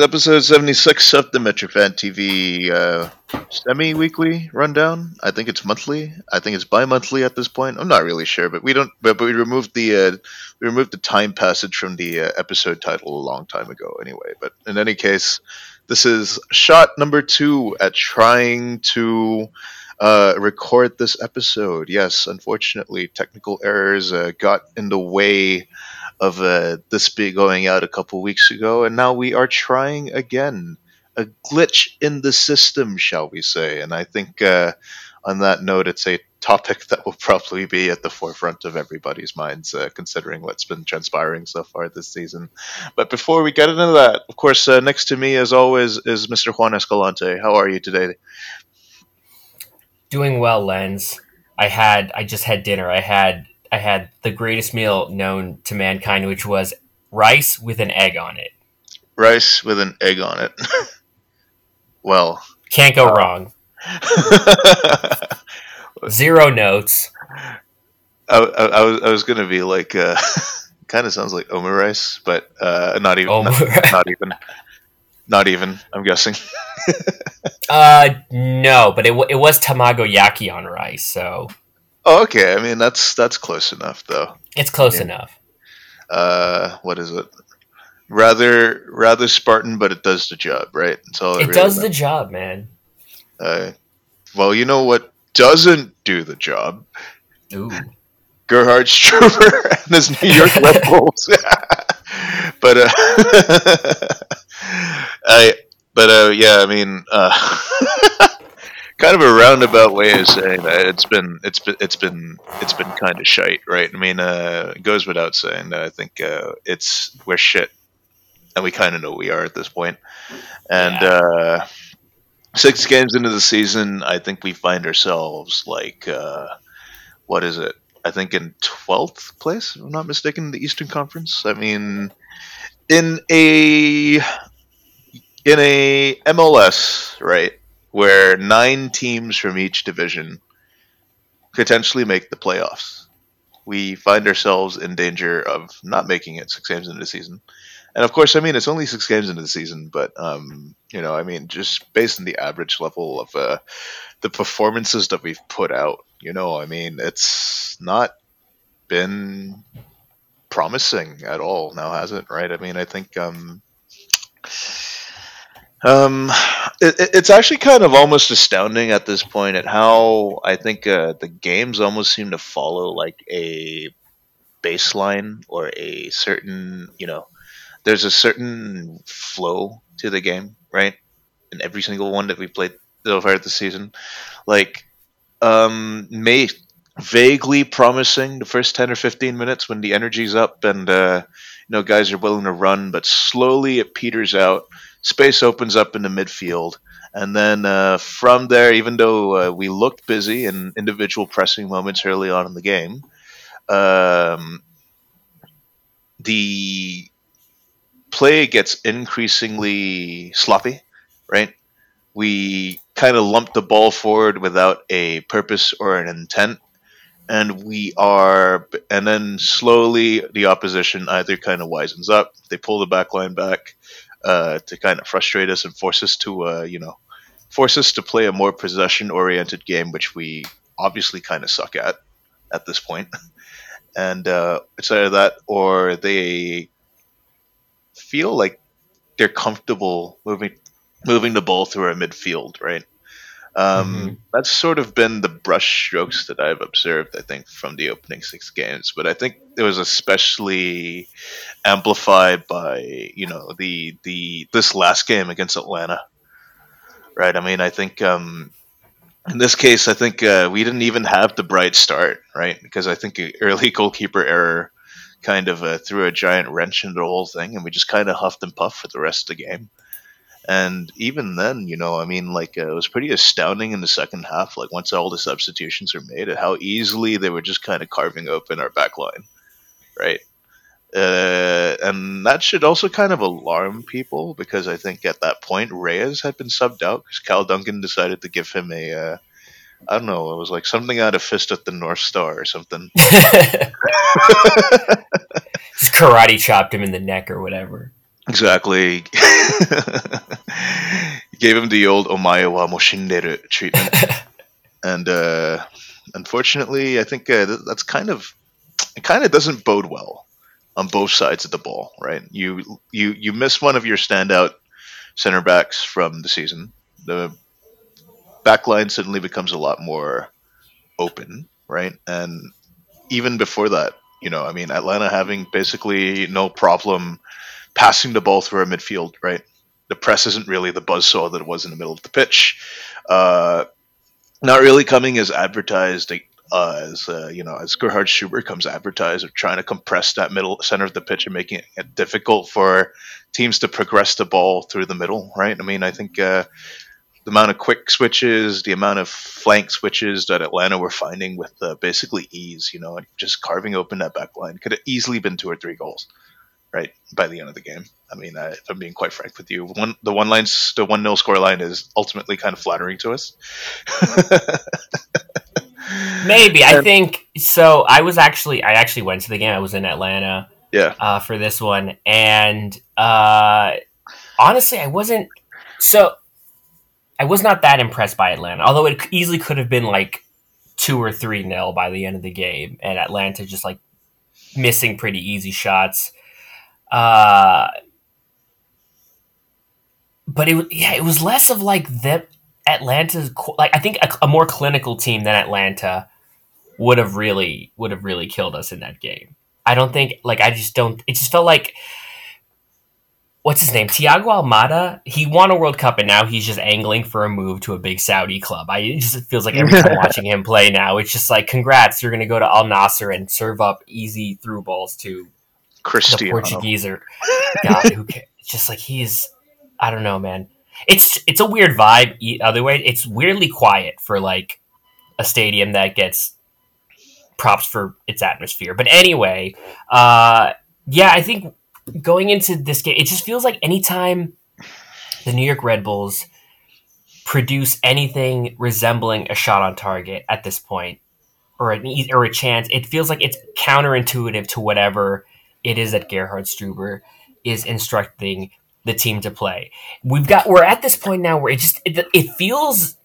is episode 76 of the Metrofan TV uh, semi weekly rundown. I think it's monthly. I think it's bi monthly at this point. I'm not really sure, but we don't. But, but we removed the uh, we removed the time passage from the uh, episode title a long time ago, anyway. But in any case, this is shot number two at trying to uh, record this episode. Yes, unfortunately, technical errors uh, got in the way of uh, this be going out a couple weeks ago, and now we are trying again. A glitch in the system, shall we say? And I think uh, on that note, it's a topic that will probably be at the forefront of everybody's minds, uh, considering what's been transpiring so far this season. But before we get into that, of course, uh, next to me, as always, is Mr. Juan Escalante. How are you today? Doing well, Lens. I had I just had dinner. I had I had the greatest meal known to mankind, which was rice with an egg on it. Rice with an egg on it. well, can't go wrong. Zero notes. I, I, I, was I was gonna be like, uh, kind of sounds like omurice, but uh, not even, not, not, even, not even. I'm guessing. uh, no, but it it was tamago yaki on rice, so Oh, okay. I mean, that's that's close enough, though. It's close yeah. enough. Uh, what is it? Rather, rather Spartan, but it does the job, right? All it, it really does the job, man. Uh, well, you know what doesn't do the job? Ooh. Gerhard Struber and his New York Red Bulls. but uh, I, but uh, yeah, I mean, uh, kind of a roundabout way of saying that it's been it's been it's been it's been kind of shite, right? I mean, uh, it goes without saying that I think uh, it's we're shit, and we kind of know we are at this point. And yeah. uh, six games into the season, I think we find ourselves like uh, what is it? I think in twelfth place, if I'm not mistaken, in the Eastern Conference. I mean, in a in a MLS, right? Where nine teams from each division potentially make the playoffs. We find ourselves in danger of not making it six games into the season. And of course, I mean, it's only six games into the season, but, um, you know, I mean, just based on the average level of uh, the performances that we've put out, you know, I mean, it's not been promising at all now, has it? Right? I mean, I think. Um, um, it, it's actually kind of almost astounding at this point at how I think uh, the games almost seem to follow like a baseline or a certain, you know, there's a certain flow to the game, right? In every single one that we played so far this season, like, um, may vaguely promising the first 10 or 15 minutes when the energy's up and uh, you know guys are willing to run but slowly it peters out space opens up in the midfield. And then uh, from there, even though uh, we looked busy in individual pressing moments early on in the game, um, the play gets increasingly sloppy, right? We kind of lump the ball forward without a purpose or an intent. And we are, and then slowly the opposition either kind of wisens up, they pull the back line back, uh, to kind of frustrate us and force us to, uh, you know, force us to play a more possession-oriented game, which we obviously kind of suck at at this point. And uh, it's either that or they feel like they're comfortable moving moving the ball through our midfield, right? Um, mm-hmm. That's sort of been the brush strokes that I've observed, I think, from the opening six games. But I think it was especially amplified by you know the the this last game against Atlanta, right? I mean, I think um, in this case, I think uh, we didn't even have the bright start, right? Because I think early goalkeeper error kind of uh, threw a giant wrench into the whole thing, and we just kind of huffed and puffed for the rest of the game. And even then, you know, I mean, like uh, it was pretty astounding in the second half. Like once all the substitutions were made, how easily they were just kind of carving open our back line, right? Uh, and that should also kind of alarm people because I think at that point Reyes had been subbed out because Cal Duncan decided to give him a, uh, I don't know, it was like something out of Fist of the North Star or something. Just karate chopped him in the neck or whatever. Exactly. Gave him the old "omae wa moshinderu" treatment, and uh, unfortunately, I think uh, that's kind of it. Kind of doesn't bode well on both sides of the ball, right? You you you miss one of your standout center backs from the season. The back line suddenly becomes a lot more open, right? And even before that, you know, I mean, Atlanta having basically no problem passing the ball through our midfield, right? The press isn't really the buzzsaw that it was in the middle of the pitch. Uh, not really coming as advertised uh, as uh, you know as Gerhard Struber comes advertised of trying to compress that middle center of the pitch and making it difficult for teams to progress the ball through the middle. Right? I mean, I think uh, the amount of quick switches, the amount of flank switches that Atlanta were finding with uh, basically ease, you know, just carving open that back line could have easily been two or three goals right by the end of the game. I mean, uh, if I'm being quite frank with you, one the one line the one nil score line is ultimately kind of flattering to us. Maybe I think so. I was actually I actually went to the game. I was in Atlanta. Yeah. Uh, for this one, and uh, honestly, I wasn't so. I was not that impressed by Atlanta, although it easily could have been like two or three nil by the end of the game, and Atlanta just like missing pretty easy shots. Uh, but it yeah, it was less of like the Atlanta's like I think a, a, more clinical team than Atlanta would have really would have really killed us in that game. I don't think like I just don't. It just felt like what's his name Thiago Almada. He won a World Cup and now he's just angling for a move to a big Saudi club. I it just feels like every time watching him play now, it's just like congrats, you're going to go to Al Nassr and serve up easy through balls to Cristiano. the Portuguese or God, who cares? Just like he's I don't know, man. It's it's a weird vibe. Other way, it's weirdly quiet for like a stadium that gets props for its atmosphere. But anyway, uh, yeah, I think going into this game, it just feels like anytime the New York Red Bulls produce anything resembling a shot on target at this point, or an or a chance, it feels like it's counterintuitive to whatever it is that Gerhard Struber is instructing the team to play. We've got we're at this point now where it just it, it feels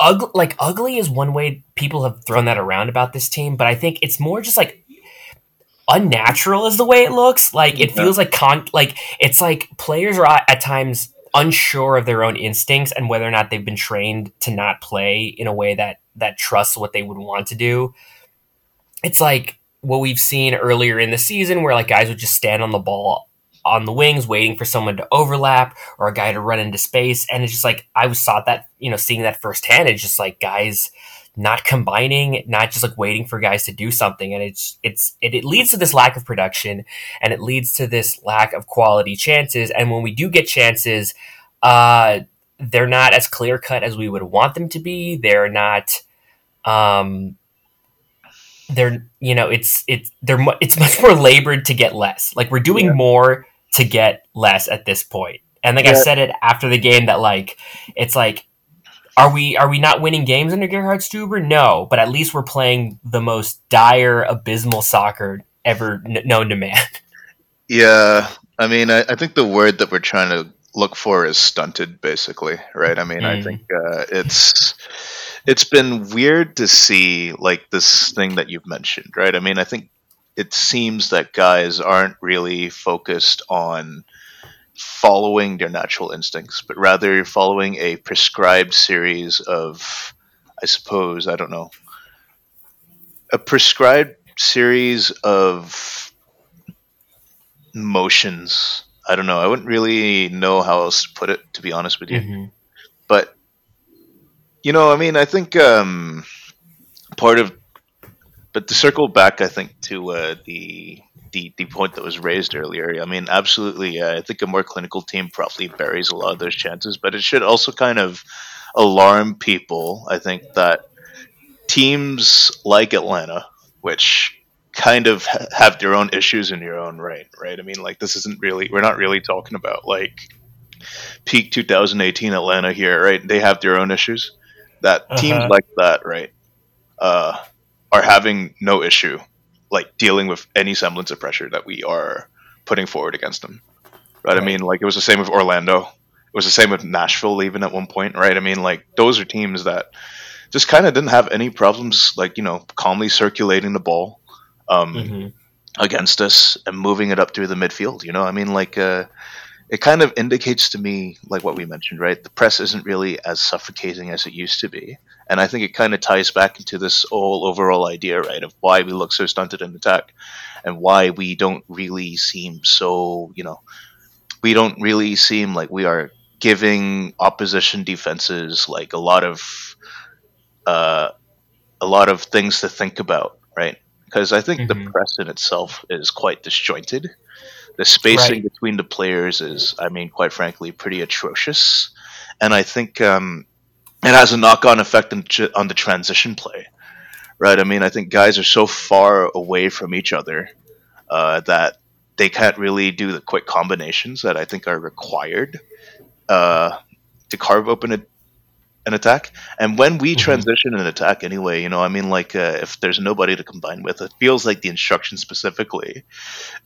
ugly. Like ugly is one way people have thrown that around about this team, but I think it's more just like unnatural is the way it looks. Like it feels like con like it's like players are at times unsure of their own instincts and whether or not they've been trained to not play in a way that that trusts what they would want to do. It's like what we've seen earlier in the season where like guys would just stand on the ball on the wings waiting for someone to overlap or a guy to run into space. And it's just like i was saw that you know seeing that firsthand. It's just like guys not combining not just like waiting for guys to do something. And it's it's it, it leads to this lack of production and it leads to this lack of quality chances. And when we do get chances uh they're not as clear cut as we would want them to be. They're not um they're you know it's it's they're it's much more labored to get less like we're doing yeah. more to get less at this point and like yeah. i said it after the game that like it's like are we are we not winning games under gerhard struber no but at least we're playing the most dire abysmal soccer ever n- known to man yeah i mean I, I, think the word that we're trying to look for is stunted basically right i mean mm. i think uh, it's it's been weird to see like this thing that you've mentioned, right? I mean, I think it seems that guys aren't really focused on following their natural instincts, but rather following a prescribed series of, I suppose, I don't know, a prescribed series of motions. I don't know. I wouldn't really know how else to put it, to be honest with you. Mm-hmm. You know, I mean, I think um, part of, but to circle back, I think to uh, the the the point that was raised earlier. I mean, absolutely, uh, I think a more clinical team probably buries a lot of those chances, but it should also kind of alarm people. I think that teams like Atlanta, which kind of ha- have their own issues in their own right, right? I mean, like this isn't really we're not really talking about like peak 2018 Atlanta here, right? They have their own issues that uh-huh. teams like that, right, uh, are having no issue like dealing with any semblance of pressure that we are putting forward against them, right? I mean, like it was the same with Orlando. It was the same with Nashville, even at one point, right? I mean, like those are teams that just kind of didn't have any problems, like you know, calmly circulating the ball um, hmm against us and moving it up through the midfield. You know, I mean, like uh, it kind of indicates to me, like what we mentioned, right? The press isn't really as suffocating as it used to be, and I think it kind of ties back into this whole overall idea, right, of why we look so stunted in attack and why we don't really seem so, you know, we don't really seem like we are giving opposition defenses like a lot of uh, a lot of things to think about, right? Because I think Mhm. the press in itself is quite disjointed. The spacing Right. between the players is, I mean, quite frankly, pretty atrocious, and I think um, it has a knock-on effect on, ch- on the transition play, right? I mean, I think guys are so far away from each other uh, that they can't really do the quick combinations that I think are required uh, to carve open a, an attack. And when we Mhm. transition an attack, anyway, you know, I mean, like uh, if there's nobody to combine with, it feels like the instruction specifically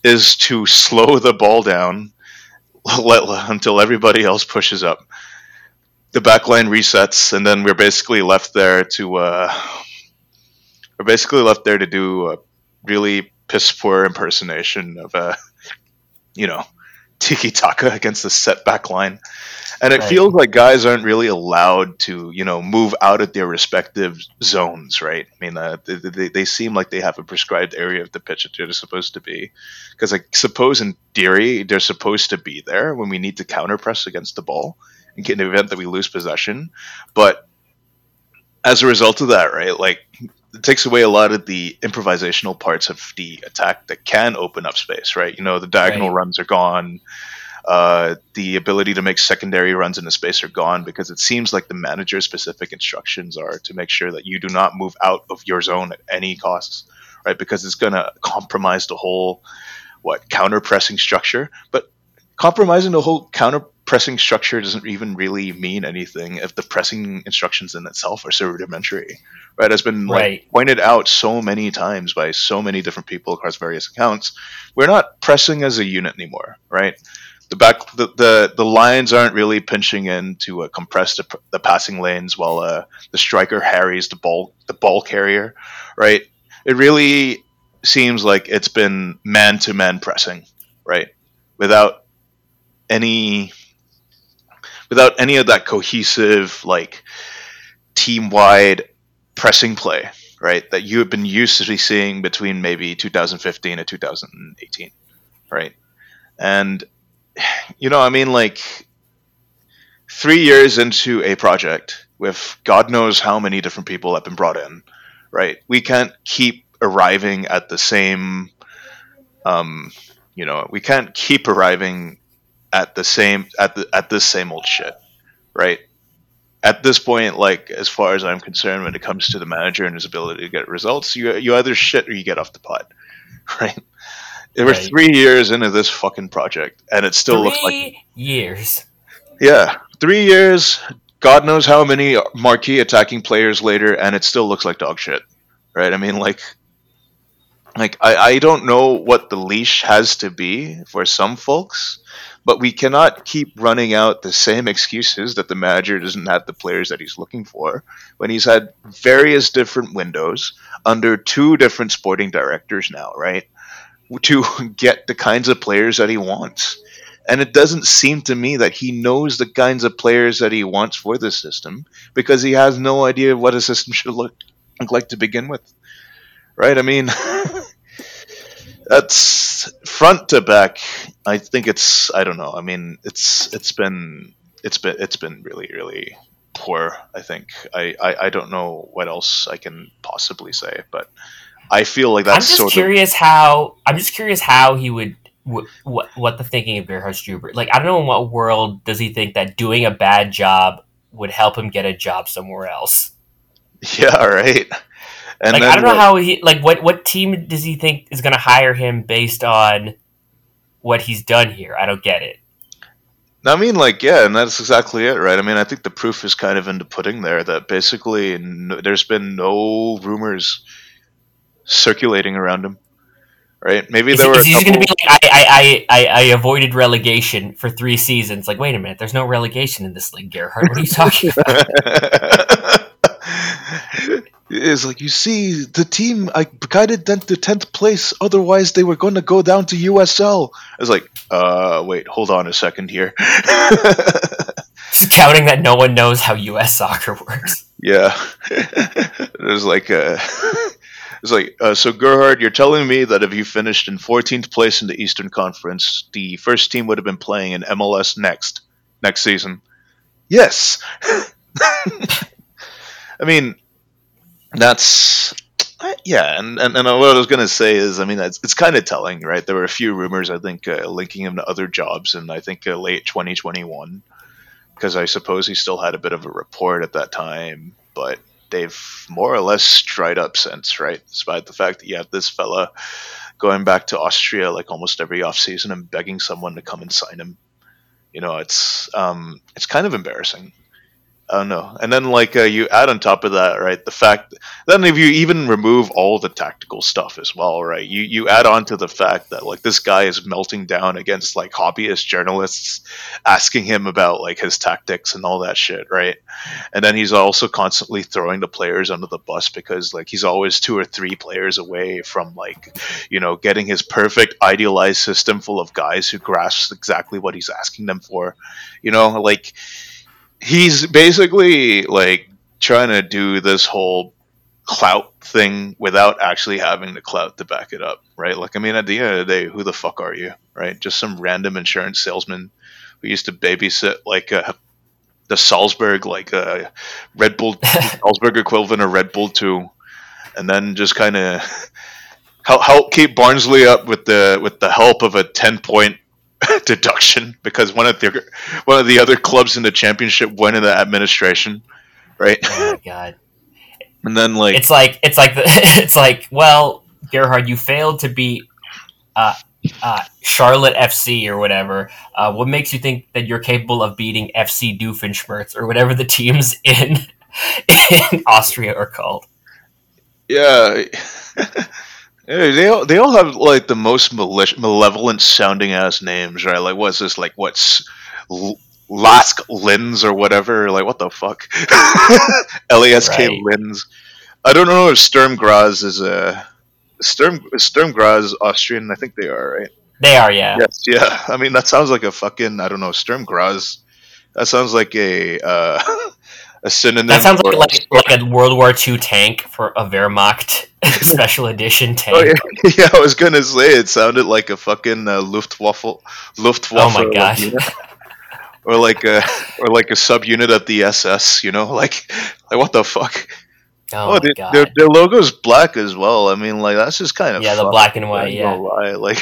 is to slow the ball down let, until everybody else pushes up. The backline resets, and then we're basically left there to uh, we're basically left there to do a really piss poor impersonation of a you know tiki taka against the set back line. And it Right. feels like guys aren't really allowed to, you know, move out of their respective zones, right? I mean, uh, they, they, they seem like they have a prescribed area of the pitch that they're supposed to be. Because I suppose in theory they're supposed to be there when we need to counter press against the ball in the event that we lose possession. But as a result of that, right, like it takes away a lot of the improvisational parts of the attack that can open up space, right? You know, the diagonal Right. runs are gone. Uh, the ability to make secondary runs in into space are gone because it seems like the manager's specific instructions are to make sure that you do not move out of your zone at any costs, right? Because it's going to compromise the whole what counter pressing structure. But compromising the whole counter pressing structure doesn't even really mean anything if the pressing instructions in itself are so rudimentary, right? Has been like Right. pointed out so many times by so many different people across various accounts. We're not pressing as a unit anymore, right? The back, the, the, the lines aren't really pinching in to uh, compress the, the passing lanes while uh, the striker harries the ball the ball carrier, right? It really seems like it's been man to man pressing, right? Without any without any of that cohesive like team wide pressing play, right? That you have been used to seeing between maybe 2015 and 2018, right? And you know, I mean, like three years into a project with God knows how many different people have been brought in, right? We can't keep arriving at the same, um, you know, we can't keep arriving at the same at the at this same old shit, right? At this point, like as far as I'm concerned, when it comes to the manager and his ability to get results, you you either shit or you get off the pot, right? We're Right. three years into this fucking project, and it still looks like Three years. yeah, three years. God knows how many marquee attacking players later, and it still looks like dog shit, right? I mean, like, like I, I don't know what the leash has to be for some folks, but we cannot keep running out the same excuses that the manager doesn't have the players that he's looking for when he's had various different windows under two different sporting directors now, right? To get the kinds of players that he wants. And it doesn't seem to me that he knows the kinds of players that he wants for this system because he has no idea what a system should look, look like to begin with. Right? I mean, that's front to back. I think it's I don't know. I mean, it's it's been it's been it's been really really poor. I think I I, I don't know what else I can possibly say, but I feel like that's. I'm just sort of curious how I'm just curious how he would wh- what what the thinking of Gerhard Struber. Like I don't know in what world does he think that doing a bad job would help him get a job somewhere else. yeah right. And like I don't know what- how he like what what team does he think is going to hire him based on what he's done here? I don't get it. I mean, like, yeah, and that's exactly it, right? I mean, I think the proof is kind of in the pudding there that basically n there's been no rumors circulating around him, right? Maybe Is, there were. is he going to be like I, I, I, I avoided relegation for three seasons? Like, wait a minute, there's no relegation in this league, Gerhard. What are you talking about? it's like you see the team I guided them to tenth place. Otherwise, they were going to go down to USL. I was like, uh, wait, hold on a second here. Just counting that no one knows how U.S. soccer works. Yeah, there's like a. It's like, uh, so Gerhard, you're telling me that if you finished in 14th place in the Eastern Conference, the first team would have been playing in MLS next next season? Yes. I mean, that's yeah, and, and, and what I was gonna say is, I mean, it's, it's kind of telling, right? There were a few rumors, I think, uh, linking him to other jobs, in I think uh, late 2021, because I suppose he still had a bit of a report at that time, but they've more or less dried up since, right? Despite the fact that you have this fella going back to Austria like almost every offseason and begging someone to come and sign him. You know, it's um, it's kind of embarrassing. I don't know. And then like uh, you add on top of that, right? The fact then if you even remove all the tactical stuff as well, right? You you add on to the fact that like this guy is melting down against like hobbyist journalists asking him about like his tactics and all that shit, right? And then he's also constantly throwing the players under the bus because like he's always two or three players away from like, you know, getting his perfect idealized system full of guys who grasp exactly what he's asking them for. You know, like he's basically like trying to do this whole clout thing without actually having the clout to back it up, right? Like, I mean, at the end of the day, who the fuck are you, right? Just some random insurance salesman who used to babysit like uh, the Salzburg, like uh, Red Bull Salzburg equivalent of Red Bull Two, and then just kind of help, help keep Barnsley up with the with the help of a ten point deduction because one of the one of the other clubs in the championship went in the administration, right? Oh my god! And then like it's like it's like the, it's like well, Gerhard, you failed to beat uh, uh, Charlotte FC or whatever. Uh, what makes you think that you're capable of beating FC Doofenshmirtz or whatever the teams in in Austria are called? Yeah. Yeah, they all, they all have like the most male- malevolent sounding ass names, right? Like what's this? Like what's L- LASK Linz or whatever? Like what the fuck? L A S K Right. Linz. I don't know if Sturm Graz is a Sturm Sturm Graz Austrian. I think they are, right? They are, yeah. Yes, yeah. I mean that sounds like a fucking I don't know Sturm Graz. That sounds like a uh, a synonym. That sounds like, like like a World War II tank for a Wehrmacht special edition tank. Oh yeah, yeah. I was gonna say it sounded like a fucking uh, Luftwaffe, Luftwaffe, Oh my gosh. unit. or like a or like a subunit of the SS. You know, like like what the fuck? Oh, Oh, my they, god. their their logo's black as well. I mean, like that's just kind of Yeah, the black and white, yeah. Like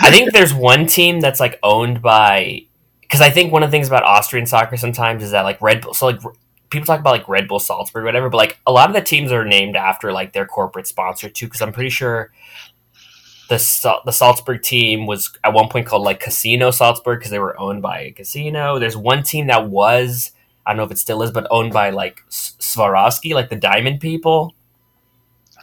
I think there's one team that's like owned by because I think one of the things about Austrian soccer sometimes is that like Red Bull. So like people talk about like Red Bull Salzburg, whatever, but like a lot of the teams are named after like their corporate sponsor too. Because I'm pretty sure the the Salzburg team was at one point called like Casino Salzburg because they were owned by a casino. There's one team that was I don't know if it still is, but owned by like Swarovski, like the Diamond People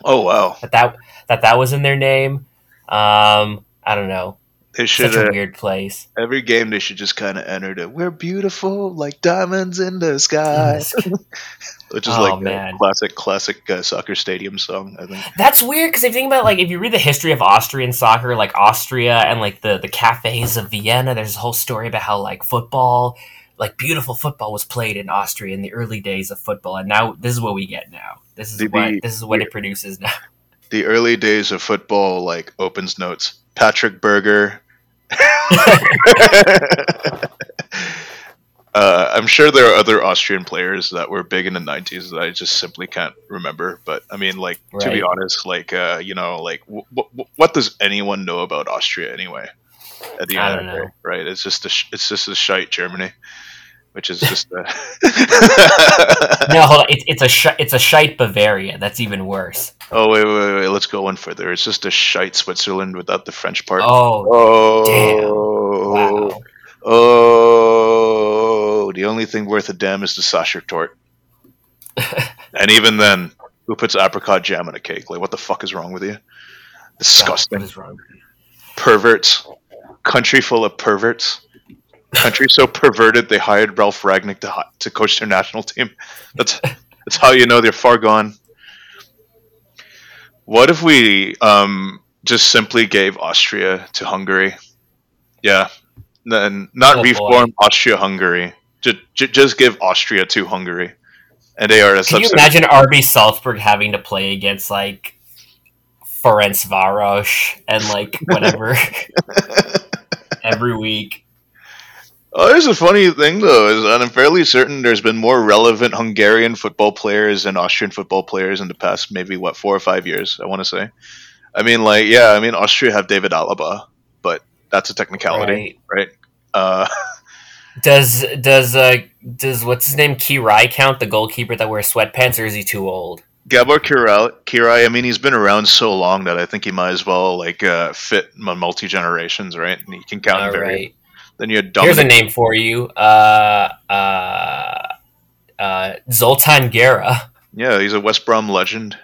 oh wow, that that that that was in their name. Um, I don't know. They should Such a weird place. every game they should just kind of enter it. We're beautiful like diamonds in the sky, which is Oh, like man. a classic classic uh, soccer stadium song. I think. That's weird because if you think about like if you read the history of Austrian soccer, like Austria and like the the cafes of Vienna, there's a whole story about how like football, like beautiful football, was played in Austria in the early days of football, and now this is what we get now. This is The- what the- this is what it produces now. the early days of football like opens notes patrick berger uh, i'm sure there are other austrian players that were big in the 90s that i just simply can't remember but i mean like to be honest like uh, you know like w- w- what does anyone know about austria anyway? At the I end of the day, right? It's just a sh- it's just a shite germany which is just a no, hold on, it's it's a sh- it's a shite Bavaria. That's even worse. oh wait, wait wait let's go one further it's just a shite switzerland without the french part Oh, Oh, wow. oh, the only thing worth a damn is the Sacher torte. and even then, who puts apricot jam on a cake? Like, what the fuck is wrong with you? Disgusting. God, what is wrong? perverts. Country full of perverts. Country so perverted they hired Ralf Rangnick to to coach their national team. That's that's how you know they're far gone. What if we um, just simply gave Austria to Hungary? Yeah, then not Oh, reform Austria-Hungary. Just, just give Austria to Hungary, and they are a Can you imagine RB Salzburg having to play against like Ferencváros and like whatever every week? Oh, there's a funny thing though, is that I'm fairly certain there's been more relevant Hungarian football players and Austrian football players in the past maybe what four or five years. I want to say. I mean, like, yeah, I mean, Austria have David Alaba, but that's a technicality, right? Uh, Does does uh does what's his name Király count the goalkeeper that wears sweatpants or is he too old? Gabor Király, Király, I mean, he's been around so long that I think he might as well like uh, fit multi generations, right? And he can count All right. Then you had Here's a name for you. Uh uh uh Zoltan Gera, Yeah, he's a West Brom legend.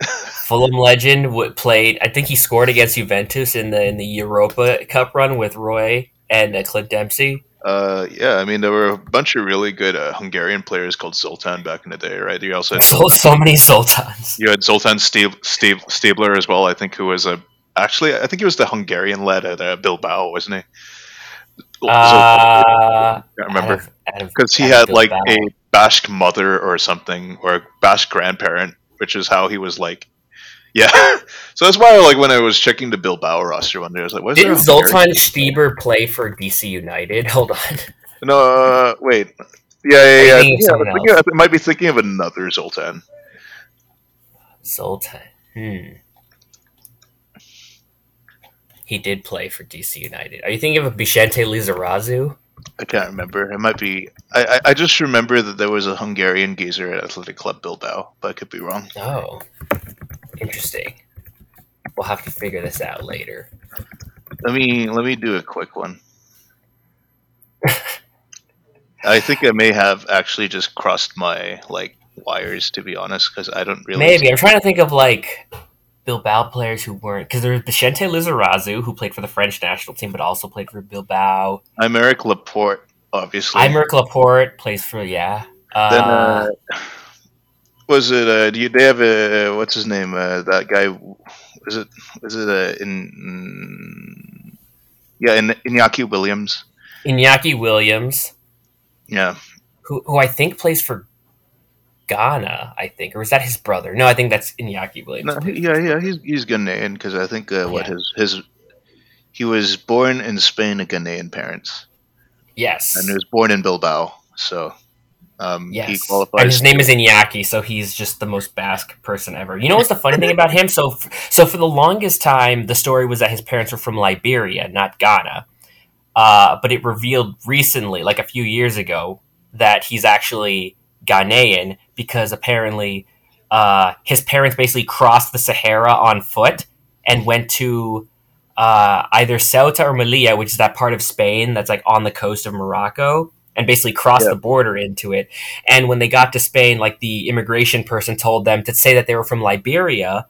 Fulham legend, w- played. I think he scored against Juventus in the in the Europa Cup run with Roy and uh, Clint Dempsey. Uh, yeah, I mean, there were a bunch of really good uh, Hungarian players called Zoltan back in the day, right? You also had So so many Zoltans. You had Zoltan Steve, Steve, Stabler as well. I think who was a actually I think he was the Hungarian lad at uh, Bilbao, wasn't he? Uh, I can't remember out of- out of- because he had like a Basque mother or something or a Basque grandparent, which is how he was like. Yeah, so that's why like when I was checking the Bilbao roster one day, I was like, "What is Didn't Zoltan Stieber play for DC United? Hold on. No, uh, wait. Yeah, yeah, yeah. I I, think it's yeah, I, think, I might be thinking of another Zoltan. Zoltan. Hmm. He did play for DC United. Are you thinking of Vicente Lizarazu? I can't remember. It might be. I, I, I just remember that there was a Hungarian geezer at Athletic Club Bilbao, but I could be wrong. Oh, interesting. We'll have to figure this out later. Let me let me do a quick one. I think I may have actually just crossed my like wires to be honest, because I don't really. Maybe I'm trying to think of like Bilbao players who weren't because there's Vicente Lizarazu who played for the French national team but also played for Bilbao. Aymeric Laporte, obviously. Aymeric Laporte plays for yeah. Uh, then uh, was it? Uh, do you, they have a what's his name? Uh, that guy. Was it? Was it uh, in? Yeah, in Iñaki Williams. Iñaki Williams, Yeah, who who I think plays for Ghana, I think, or is that his brother? No, I think that's Iñaki Williams. no, he- yeah, yeah. He's he's Ghanaian because I think uh, what Yeah. his his he was born in Spain to Ghanaian parents. yes, and he was born in Bilbao. So um, he yes, qualifies. and his name is Iñaki, so he's just the most Basque person ever. You know what's the funny thing about him? So, f- so for the longest time, the story was that his parents were from Liberia, not Ghana. Uh, but it revealed recently, like a few years ago, that he's actually Ghanaian because apparently uh, his parents basically crossed the Sahara on foot and went to uh, either Ceuta or Melilla, which is that part of Spain that's like on the coast of Morocco, and basically crossed Yeah. the border into it. And when they got to Spain, like the immigration person told them to say that they were from Liberia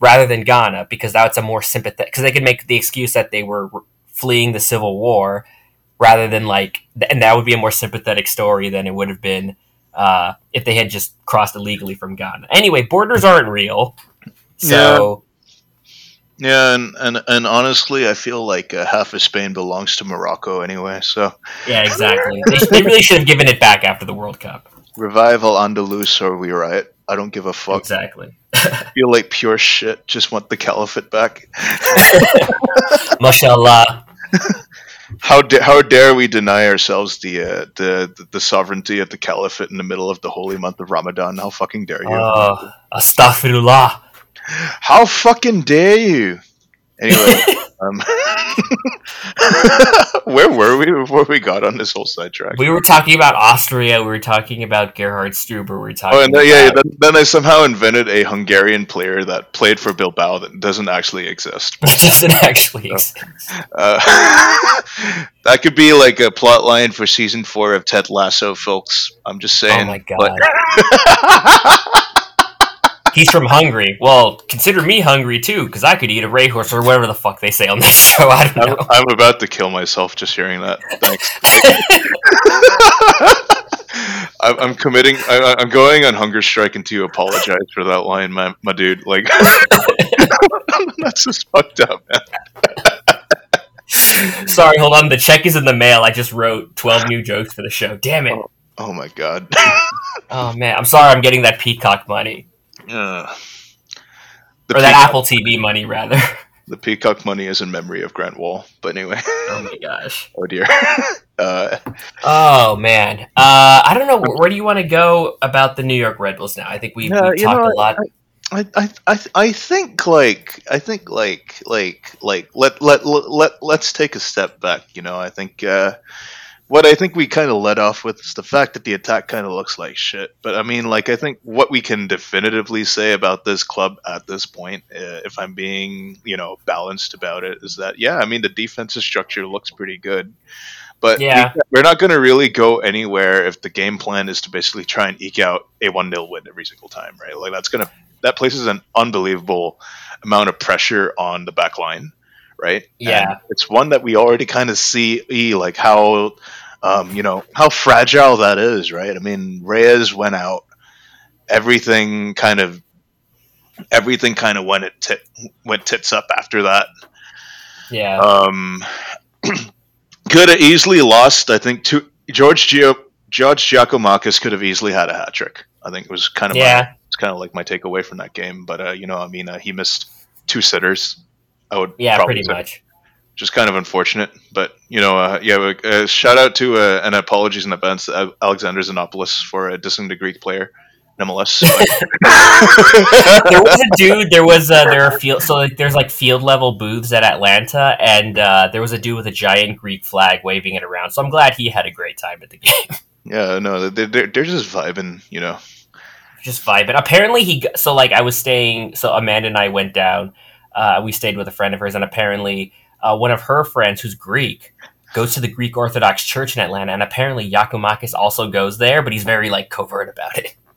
rather than Ghana because that's a more sympathetic because they could make the excuse that they were fleeing the civil war rather than like and that would be a more sympathetic story than it would have been uh, if they had just crossed illegally from Ghana. Anyway, borders aren't real. So yeah, and, and and honestly, I feel like uh, half of Spain belongs to Morocco anyway. So yeah, exactly. they, they really should have given it back after the World Cup. Revival Andalus or we riot. I don't give a fuck. Exactly. feel like pure shit. Just want the caliphate back. Mashallah. How da- how dare we deny ourselves the, uh, the the sovereignty of the caliphate in the middle of the holy month of Ramadan? How fucking dare you? Oh, astaghfirullah. How fucking dare you? Anyway, um, where were we before we got on this whole sidetrack? We were talking about Austria. We were talking about Gerhard Struber. We were talking Oh, and then, yeah, then, then I somehow invented a Hungarian player that played for Bilbao that doesn't actually exist. It doesn't actually exist. Uh, that could be like a plot line for season four of Ted Lasso, folks. I'm just saying. Oh my god. but- He's from Hungary. Well, consider me hungry too, because I could eat a racehorse or whatever the fuck they say on this show. I don't I'm, know. I'm about to kill myself just hearing that. Thanks. I'm, I'm committing. I, I'm going on hunger strike until you apologize for that line, my, my dude. Like, that's just fucked up, man. Sorry, hold on. The check is in the mail. I just wrote 12 new jokes for the show. Damn it. Oh, oh my god. Oh, man. I'm sorry I'm getting that Peacock money. Uh, the, Or that peacock, Apple TV money, rather. the peacock money is in memory of Grant Wahl. But anyway, Oh, my gosh. oh dear. Uh, Oh, man. Uh, I don't know. Where do you want to go about the New York Red Bulls now? I think we've, Yeah, we've talked know, a lot. I, I, I, I think like I think like like like let let let, let let's take a step back. You know, I think uh, what I think we kind of let off with is the fact that the attack kind of looks like shit. But I mean, like I think what we can definitively say about this club at this point, uh, if I'm being you know balanced about it, is that yeah, I mean the defensive structure looks pretty good. But Yeah. we, we're not going to really go anywhere if the game plan is to basically try and eke out a one 0 win every single time, right? Like that's going to that places an unbelievable amount of pressure on the back line, right? Yeah. And it's one that we already kind of see like how um, you know how fragile that is, right? I mean, Reyes went out, everything kind of everything kind of went it tit, went tits up after that. Yeah. Um, could have easily lost. I think to George Gio, George Giakoumakis could have easily had a hat trick. I think it was kind of my, yeah. it's kind of like my takeaway from that game. But uh, you know, I mean, uh, he missed two sitters. I would Yeah, probably pretty say. much. Just kind of unfortunate, but you know, uh, yeah. Uh, shout out to uh, and apologies in advance, Al- Alexander Xenopoulos for uh, dissing the Greek player in MLS. there was a dude. There was uh, there are field so like there's like field level booths at Atlanta, and uh, there was a dude with a giant Greek flag waving it around. So I'm glad he had a great time at the game, yeah, no, they're, they're, they're just vibing, you know. just vibing. Apparently he so like I was staying. So Amanda and I went down. Uh, we stayed with a friend of hers, and apparently uh, one of her friends who's Greek goes to the Greek Orthodox Church in Atlanta, and apparently Giakoumakis also goes there, but he's very like covert about it.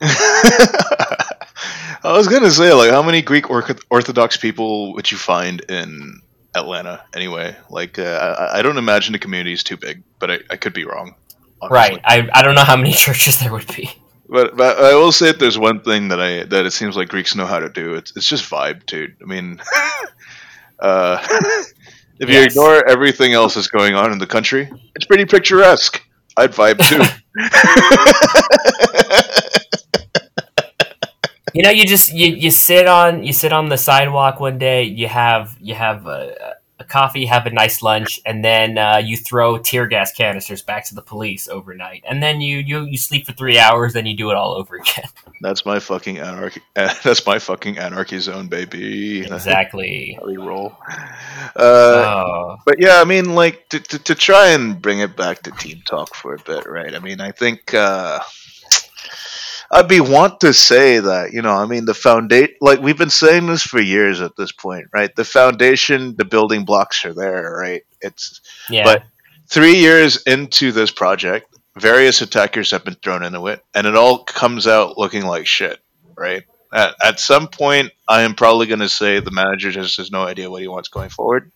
I was gonna say, like, how many Greek Orthodox people would you find in Atlanta? Anyway, like, uh, I, I don't imagine the community is too big, but I, I could be wrong. honestly. Right. I, I don't know how many churches there would be. But but I will say, if there's one thing that I that it seems like Greeks know how to do, it's it's just vibe, dude. I mean, uh, if you Yes. ignore everything else that's going on in the country, it's pretty picturesque. I'd vibe too. You know, you just you, you sit on you sit on the sidewalk one day. You have you have a, a coffee, have a nice lunch, and then uh, you throw tear gas canisters back to the police overnight. And then you you you sleep for three hours. Then you do it all over again. that's my fucking anarchy. That's my fucking anarchy zone, baby. exactly. How we roll. Uh, oh, but yeah, I mean, like to, to, to try and bring it back to team talk for a bit, right? I mean, I think uh, I'd be want to say that you know, I mean, the foundation, like we've been saying this for years at this point, right? The foundation, the building blocks are there, right? It's yeah. but- three years into this project, various attackers have been thrown into it, and it all comes out looking like shit, right? At, at some point, I am probably going to say the manager just has no idea what he wants going forward.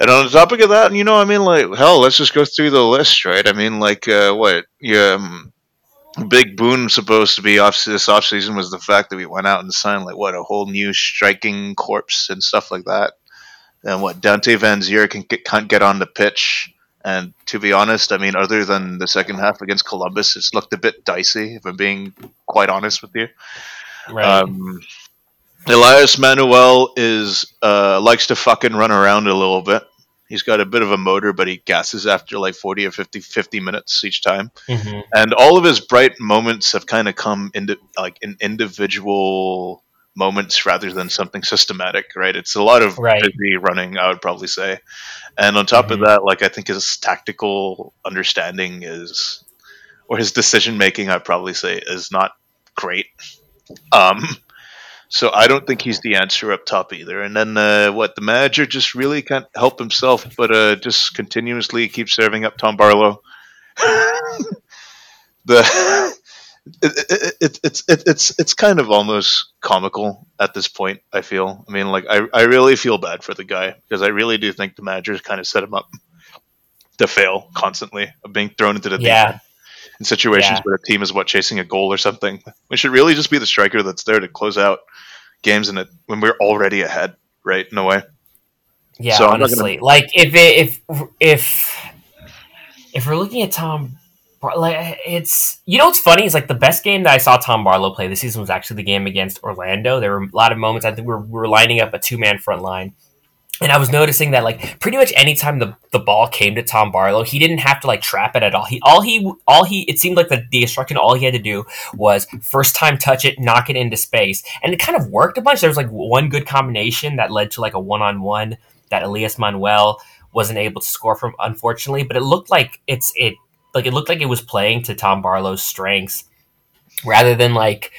And on the topic of that, you know, I mean, like, hell, let's just go through the list, right? I mean, like, uh, what? Yeah, um, big boon supposed to be off this off season was the fact that we went out and signed like what a whole new striking corpse and stuff like that. And what Dante Vanzeir can get, can't get on the pitch. And to be honest, I mean, other than the second half against Columbus, it's looked a bit dicey. If I'm being quite honest with you, right. um, Elias Manoel is uh, likes to fucking run around a little bit. He's got a bit of a motor, but he gasses after like 40 or 50, 50 minutes each time. Hmm and all of his bright moments have kind of come into like in individual moments rather than something systematic right? It's a lot of Right. busy running i would probably say. And on top Mhm. of that like i think his tactical understanding is or his decision making i'd probably say is not great. Um so i don't think he's the answer up top either and then uh, what the manager just really can't help himself but uh, just continuously keep serving up tom barlow the it, it, it, it's it, it's it's kind of almost comical at this point. I feel. I mean, like I I really feel bad for the guy because I really do think the managers kind of set him up to fail constantly of being thrown into the Yeah. deep end in situations Yeah. where a team is what chasing a goal or something. We should really just be the striker that's there to close out games in it when we're already ahead, right? In a way. Yeah, So honestly, like if it, if if if we're looking at Tom, Bar- like it's you know what's funny is like the best game that I saw Tom Barlow play this season was actually the game against Orlando. There were a lot of moments I think we were, we were lining up a two man front line. And I was noticing that like pretty much anytime the, the ball came to Tom Barlow, he didn't have to like trap it at all. He all he all he it seemed like the, the instruction all he had to do was first time touch it, knock it into space. And it kind of worked a bunch. There was like one good combination that led to like a one on one that Elias Manoel wasn't able to score from, unfortunately. But it looked like it's it like it looked like it was playing to Tom Barlow's strengths rather than like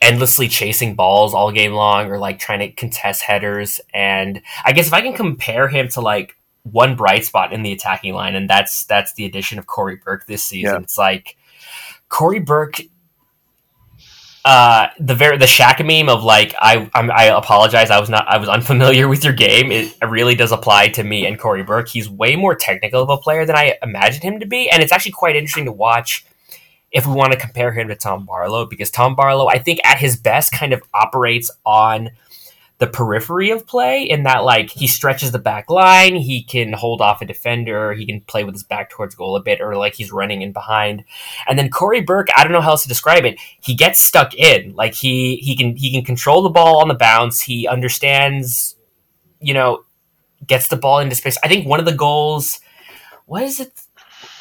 endlessly chasing balls all game long or like trying to contest headers. And I guess if I can compare him to like one bright spot in the attacking line, and that's that's the addition of Cory Burke this season. Yeah. It's like Cory Burke uh, the very the Shaq meme of like I I'm, I apologize I was not I was unfamiliar with your game. It, it really does apply to me and Cory Burke. He's way more technical of a player than I imagined him to be, and it's actually quite interesting to watch if we want to compare him to Tom Barlow because Tom Barlow I think at his best kind of operates on the periphery of play in that like he stretches the back line, he can hold off a defender, he can play with his back towards goal a bit, or like he's running in behind. And then Cory Burke, I don't know how else to describe it. He gets stuck in, like he he can he can control the ball on the bounce. He understands, you know, gets the ball into space. I think one of the goals, what is it?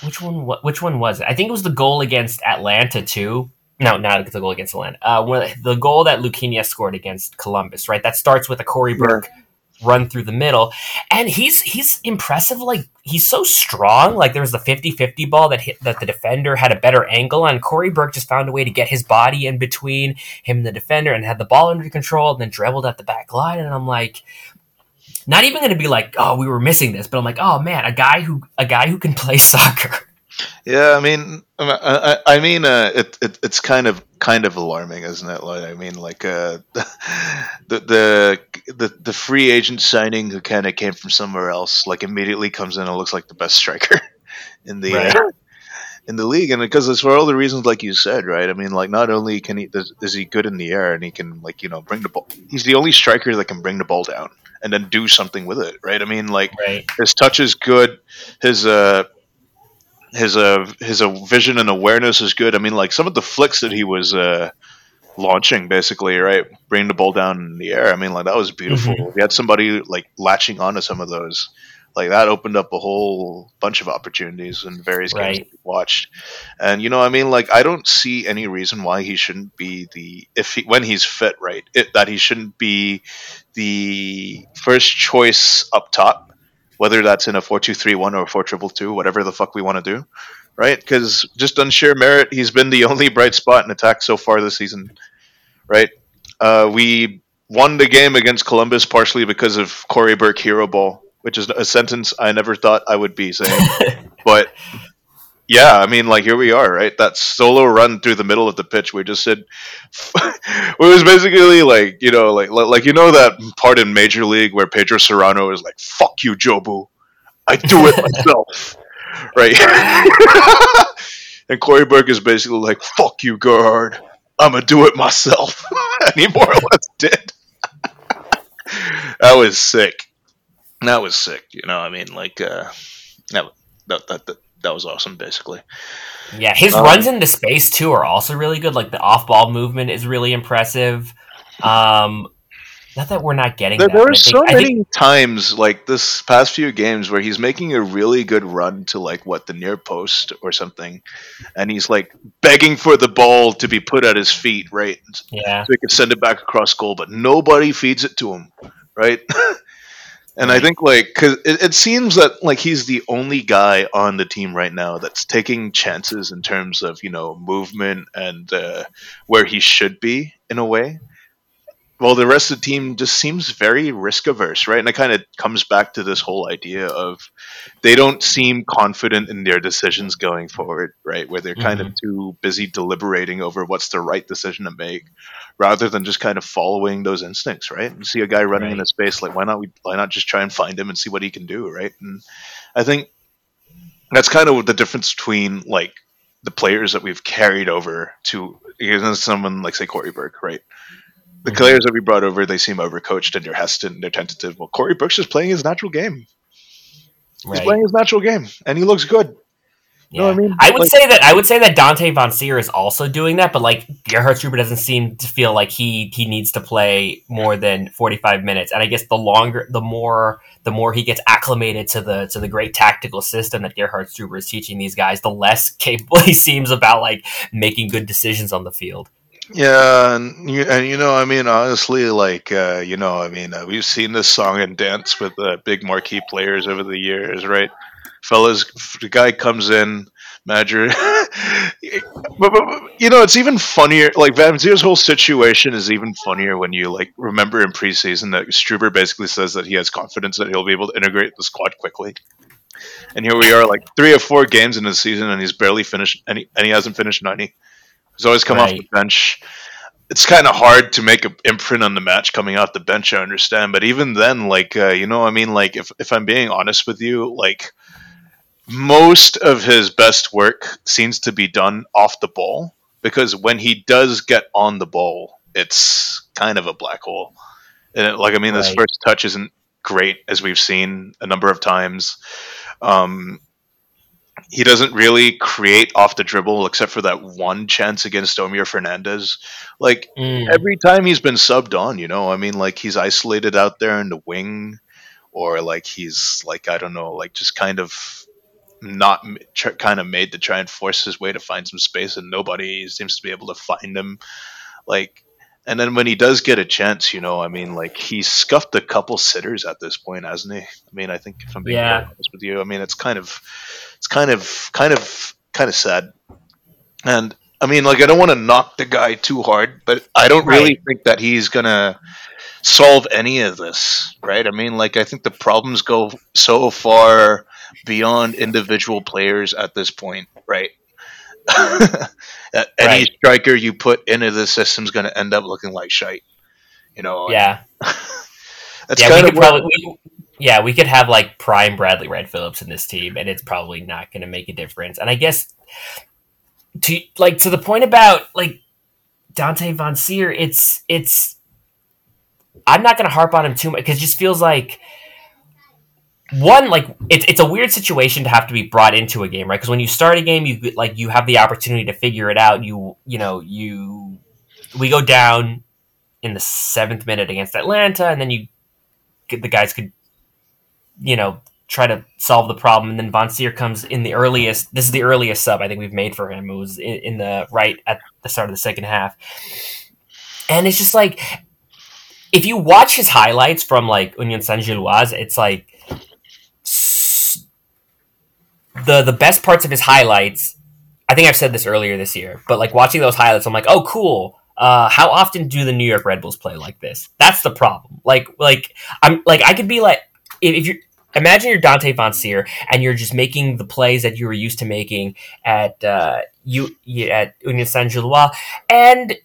Which one? Which one was it? I think it was the goal against Atlanta too. No, not the goal against Atlanta. Uh, the goal that Luquinha scored against Columbus, right? That starts with a Cory Burke run through the middle. And he's he's impressive. Like he's so strong. Like there was the 50-50 ball that hit that the defender had a better angle on. Cory Burke just found a way to get his body in between him and the defender and had the ball under control and then dribbled at the back line. And I'm like, not even gonna be like, oh, we were missing this, but I'm like, oh man, a guy who a guy who can play soccer. Yeah, I mean, I, I, I mean, uh, it, it it's kind of kind of alarming, isn't it? Like, I mean, like uh, the the the the free agent signing who kind of came from somewhere else, like immediately comes in and looks like the best striker in the Right. uh, in the league, and because it's for all the reasons like you said, right? I mean, like not only can he is, is he good in the air, and he can like you know bring the ball. He's the only striker that can bring the ball down and then do something with it, right? I mean, like Right. his touch is good. His uh his uh his uh, vision and awareness is good. I mean, like some of the flicks that he was uh launching, basically, right, bringing the ball down in the air. I mean, like that was beautiful. He had somebody like latching onto some of those. Like that opened up a whole bunch of opportunities in various games Right. that we watched. And you know, I mean, like I don't see any reason why he shouldn't be the if he when he's fit, right, it, that he shouldn't be the first choice up top whether that's in a 4-2-3-1 or a 4-2-2, whatever the fuck we want to do, right? Because just on sheer merit, he's been the only bright spot in attack so far this season, right? Uh, we won the game against Columbus partially because of Cory Burke hero ball, which is a sentence I never thought I would be saying, but yeah, I mean, like here we are, right? That solo run through the middle of the pitch, we just said, it was basically like you know, like like you know that part in Major League where Pedro Serrano is like, "Fuck you, Jobu, I do it myself," right? and Cory Burke is basically like, "Fuck you, guard, I'm gonna do it myself," and he more or less did. that was sick. That was sick. You know, I mean, like uh, that that that. that that was awesome, basically. Yeah, his Um, runs into space too are also really good. Like the off ball movement is really impressive. Um, not that we're not getting There, that. there but are think- so many think- times, like this past few games, where he's making a really good run to like what the near post or something, and he's like begging for the ball to be put at his feet, right, Yeah, so he can send it back across goal, but nobody feeds it to him, right? and I think like because it, it seems that like he's the only guy on the team right now that's taking chances in terms of you know movement and uh, where he should be in a way well, the rest of the team just seems very risk averse, right? And it kind of comes back to this whole idea of they don't seem confident in their decisions going forward, right? Where they're kind Mhm. of too busy deliberating over what's the right decision to make, rather than just kind of following those instincts, right? You see a guy running in a space, like why not we why not just try and find him and see what he can do, right? And I think that's kind of the difference between like the players that we've carried over to even someone like say Cory Burke, right? The mm-hmm. players that we brought over, they seem overcoached and they're hesitant, and they're tentative. Well, Corey Brooks is playing his natural game. He's Right. playing his natural game, and he looks good. You know what I mean? I would Like- say that I would say that Dante Vanzeir is also doing that, but like Gerhard Struber doesn't seem to feel like he he needs to play more than forty five minutes. And I guess the longer, the more, the more he gets acclimated to the to the great tactical system that Gerhard Struber is teaching these guys, the less capable he seems about like making good decisions on the field. Yeah, and you, and you know, I mean, honestly, like uh, you know, I mean, uh, we've seen this song and dance with uh, big marquee players over the years, right? Fellas, the guy comes in, but, but, but, you know, it's even funnier. Like Vanzeir's whole situation is even funnier when you like remember in preseason that Struber basically says that he has confidence that he'll be able to integrate the squad quickly. And here we are, like three or four games in the season, and he's barely finished, and he, and he hasn't finished ninety. He's always come off the bench. It's kind of hard to make an imprint on the match coming off the bench. I understand, but even then, like uh, you know, I mean, like if if I'm being honest with you, like most of his best work seems to be done off the ball because when he does get on the ball, it's kind of a black hole. And it, like I mean, his Right. first touch isn't great as we've seen a number of times. Um, he doesn't really create off the dribble except for that one chance against Omir Fernandez. Like Mm. every time he's been subbed on, you know, I mean, like he's isolated out there in the wing, or like he's like I don't know, like just kind of not tr- kind of made to try and force his way to find some space, and nobody seems to be able to find him. Like, and then when he does get a chance, you know, I mean, like he's scuffed a couple sitters at this point, hasn't he? I mean, I think if I'm being Yeah. honest with you, I mean, it's kind of, it's kind of, kind of, kind of sad. And I mean, like, I don't want to knock the guy too hard, but I don't really Right. think that he's gonna solve any of this, right? I mean, like, I think the problems go so far beyond individual players at this point, right? Uh, Any Right. striker you put into the system is going to end up looking like shite. You know, Yeah, that's yeah, kind of probably. We, yeah, we could have like prime Bradley Wright-Phillips in this team, and it's probably not going to make a difference. And I guess to like to the point about like Dante Vanzeir, it's it's. I'm not going to harp on him too much because it just feels like one like it's it's a weird situation to have to be brought into a game, right? Because when you start a game, you like you have the opportunity to figure it out. You you know you we go down in the seventh minute against Atlanta, and then you the guys could you know try to solve the problem, and then Vanzeir comes in the earliest. This is the earliest sub I think we've made for him. It was in, in the right at the start of the second half, and it's just like if you watch his highlights from like Union Saint Gilloise, it's like the the best parts of his highlights. I think I've said this earlier this year, but like watching those highlights, I'm like, oh, cool. Uh, how often do the New York Red Bulls play like this? That's the problem. Like, like I'm like I could be like if, if you imagine you're Dante Vanzeir and you're just making the plays that you were used to making at uh, you at Union Saint Gilloise, and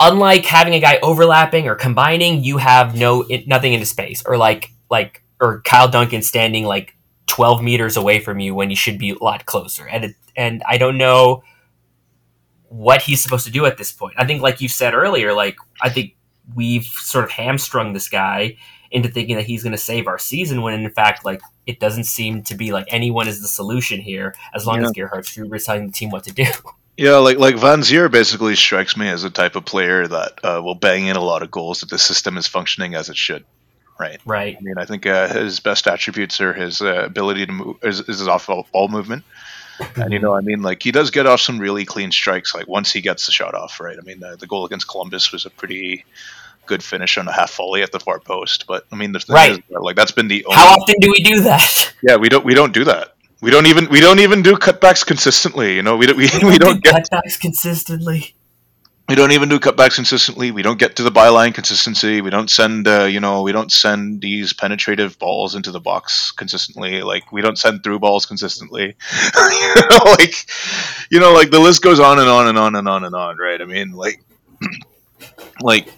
unlike having a guy overlapping or combining, you have no nothing into space or like like or Kyle Duncan standing like 12 meters away from you when you should be a lot closer. And it, and I don't know what he's supposed to do at this point. I think like you said earlier, like I think we've sort of hamstrung this guy into thinking that he's going to save our season when in fact like it doesn't seem to be like anyone is the solution here as long Yeah. as Gerhard Struber is telling the team what to do. yeah, like like Vanzeir basically strikes me as a type of player that uh, will bang in a lot of goals if the system is functioning as it should. Right. right. I mean, I think uh, his best attributes are his uh, ability to move, is, is his off ball movement, and you know, I mean, like he does get off some really clean strikes. Like once he gets the shot off, right? I mean, the, the goal against Columbus was a pretty good finish on a half volley at the far post. But I mean, the thing Right. is, like that's been the only. How often do we do that? Yeah, we don't we don't do that. We don't even we don't even do cutbacks consistently. You know, we don't we, we don't do get cutbacks consistently. we don't even do cutbacks consistently. We don't get to the byline consistency. We don't send, uh, you know, we don't send these penetrative balls into the box consistently. Like we don't send through balls consistently. you know, like, you know, like the list goes on and on and on and on and on. Right? I mean, like, like,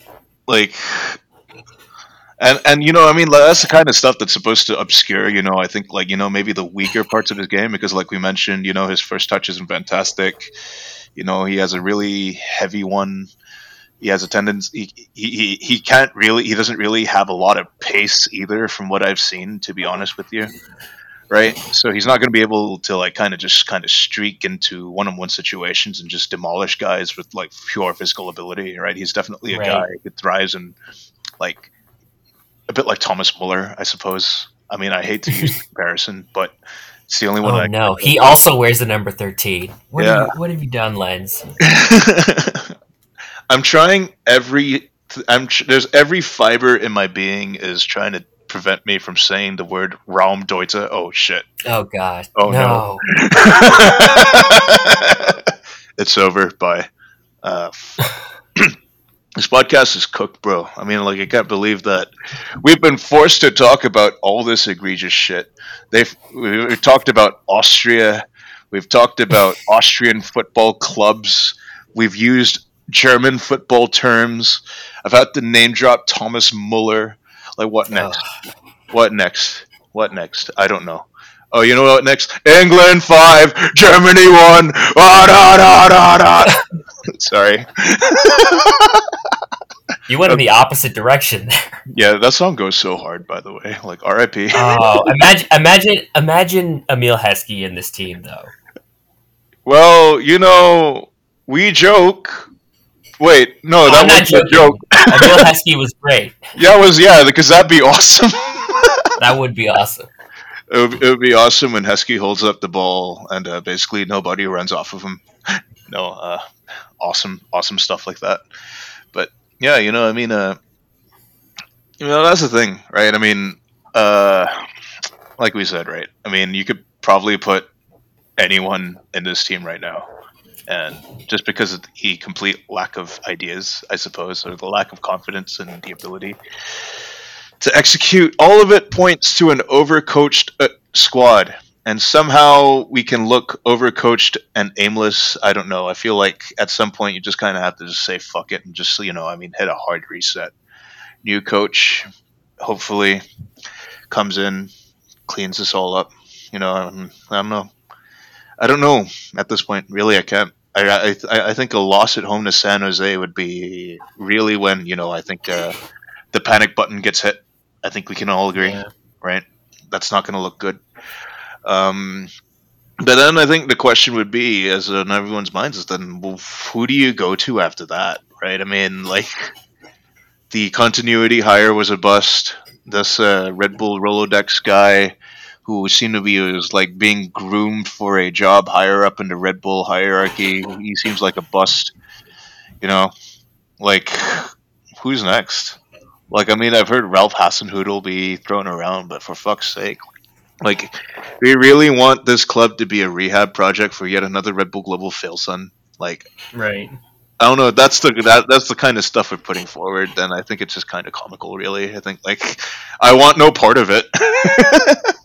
like. And, and you know I mean that's the kind of stuff that's supposed to obscure you know I think like you know maybe the weaker parts of his game because like we mentioned you know his first touch isn't fantastic you know, he has a really heavy one. He has a tendency. He, he, he can't really. He doesn't really have a lot of pace either, from what I've seen. To be honest with you, right? So he's not going to be able to like kind of just kind of streak into one-on-one situations and just demolish guys with like pure physical ability, right? He's definitely a Right. guy that thrives in like a bit like Thomas Muller, I suppose. I mean, I hate to use the comparison, but it's the only one. Oh I no, he also wears the number thirteen. What, Yeah. have, you, what have you done, Lens? I'm trying every. I'm there's every fiber in my being is trying to prevent me from saying the word Raumdeuter. Oh shit! Oh god, Oh, no. it's over. Bye. Uh, this podcast is cooked, bro. I mean, like I can't believe that we've been forced to talk about all this egregious shit. They've we- we've talked about Austria. We've talked about Austrian football clubs. We've used German football terms. I've had to name drop Thomas Muller. Like what next? What next? What next? I don't know. Oh, you know what next? England five, Germany one. Ah, da, da, da, da. Sorry. You went in the opposite direction there. Yeah, that song goes so hard. By the way, like R.I.P. Oh, imagine, imagine, imagine Emile Heskey in this team, though. Well, you know, we joke. Wait, no, I'm that not was a joke. Emile Heskey was great. Yeah, it was yeah, because that'd be awesome. That would be awesome. it, would, it would be awesome when Heskey holds up the ball and uh, basically nobody runs off of him. no, uh, awesome, awesome stuff like that. But yeah, you know, I mean, uh, you know, that's the thing, right? I mean, uh, like we said, right? I mean, you could probably put anyone in this team right now. And just because of the complete lack of ideas, I suppose, or the lack of confidence and the ability to execute, all of it points to an overcoached uh, squad. And somehow we can look overcoached and aimless. I don't know. I feel like at some point you just kind of have to just say fuck it and just, you know, I mean, hit a hard reset. New coach, hopefully, comes in, cleans this all up. You know, I don't know. I don't know at this point. Really, I can't. I, I, I think a loss at home to San Jose would be really when you know I think uh, the panic button gets hit. I think we can all agree, Yeah. right? That's not going to look good. Um, but then I think the question would be, as on everyone's minds, is then well, who do you go to after that, right? I mean, like the continuity hire was a bust. This uh, Red Bull Rolodex guy who seemed to be was like being groomed for a job higher up in the Red Bull hierarchy. He seems like a bust. You know, like who's next? Like I mean, I've heard Ralph Hasenhüttl be thrown around, but for fuck's sake, like we really want this club to be a rehab project for yet another Red Bull Global fail son. Like Right. I don't know. That's the that, that's the kind of stuff we're putting forward. Then I think it's just kind of comical, really. I think like I want no part of it.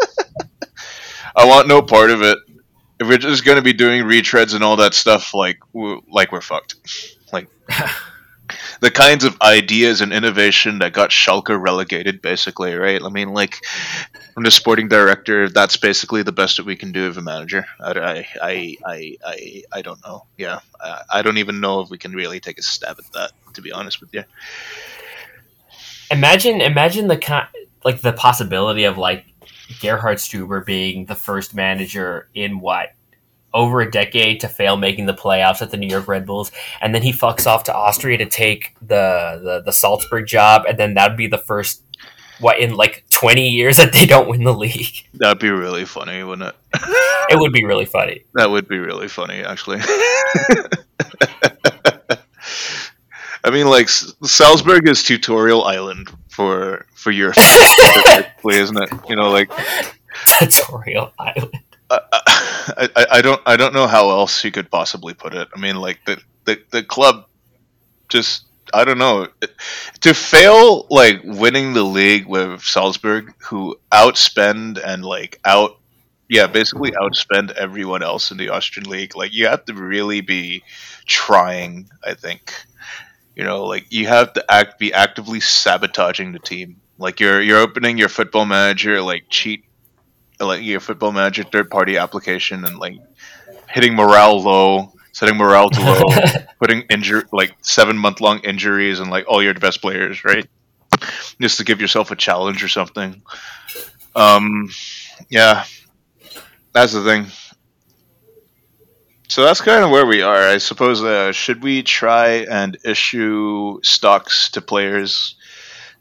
I want no part of it. If we're just going to be doing retreads and all that stuff, like w- like we're fucked. Like the kinds of ideas and innovation that got Schalke relegated, basically, right? I mean, like from the sporting director, that's basically the best that we can do of a manager. I, I, I, I, I, I don't know. Yeah, I, I don't even know if we can really take a stab at that. To be honest with you, Imagine, imagine the kind, like the possibility of like Gerhard Struber being the first manager in what over a decade to fail making the playoffs at the New York Red Bulls, and then he fucks off to Austria to take the the, the Salzburg job, and then that'd be the first what in like twenty years that they don't win the league. that'd be really funny, wouldn't it? It would be really funny. That would be really funny, actually. I mean, like Salzburg is tutorial island for for your, basically, isn't it? You know, like Tutorial Island. I, I, I don't I don't know how else you could possibly put it. I mean, like the the, the club just I don't know to fail like winning the league with Salzburg, who outspend and like out yeah basically outspend everyone else in the Austrian league. Like you have to really be trying. I think you know like you have to act be actively sabotaging the team. Like you're you're opening your football manager like cheat like your football manager third party application and like hitting morale low setting morale to low, putting injury like seven month long injuries and like all your best players, right? Just to give yourself a challenge or something. Um, yeah, that's the thing. So that's kind of where we are. I suppose. Uh, should we try and issue stocks to players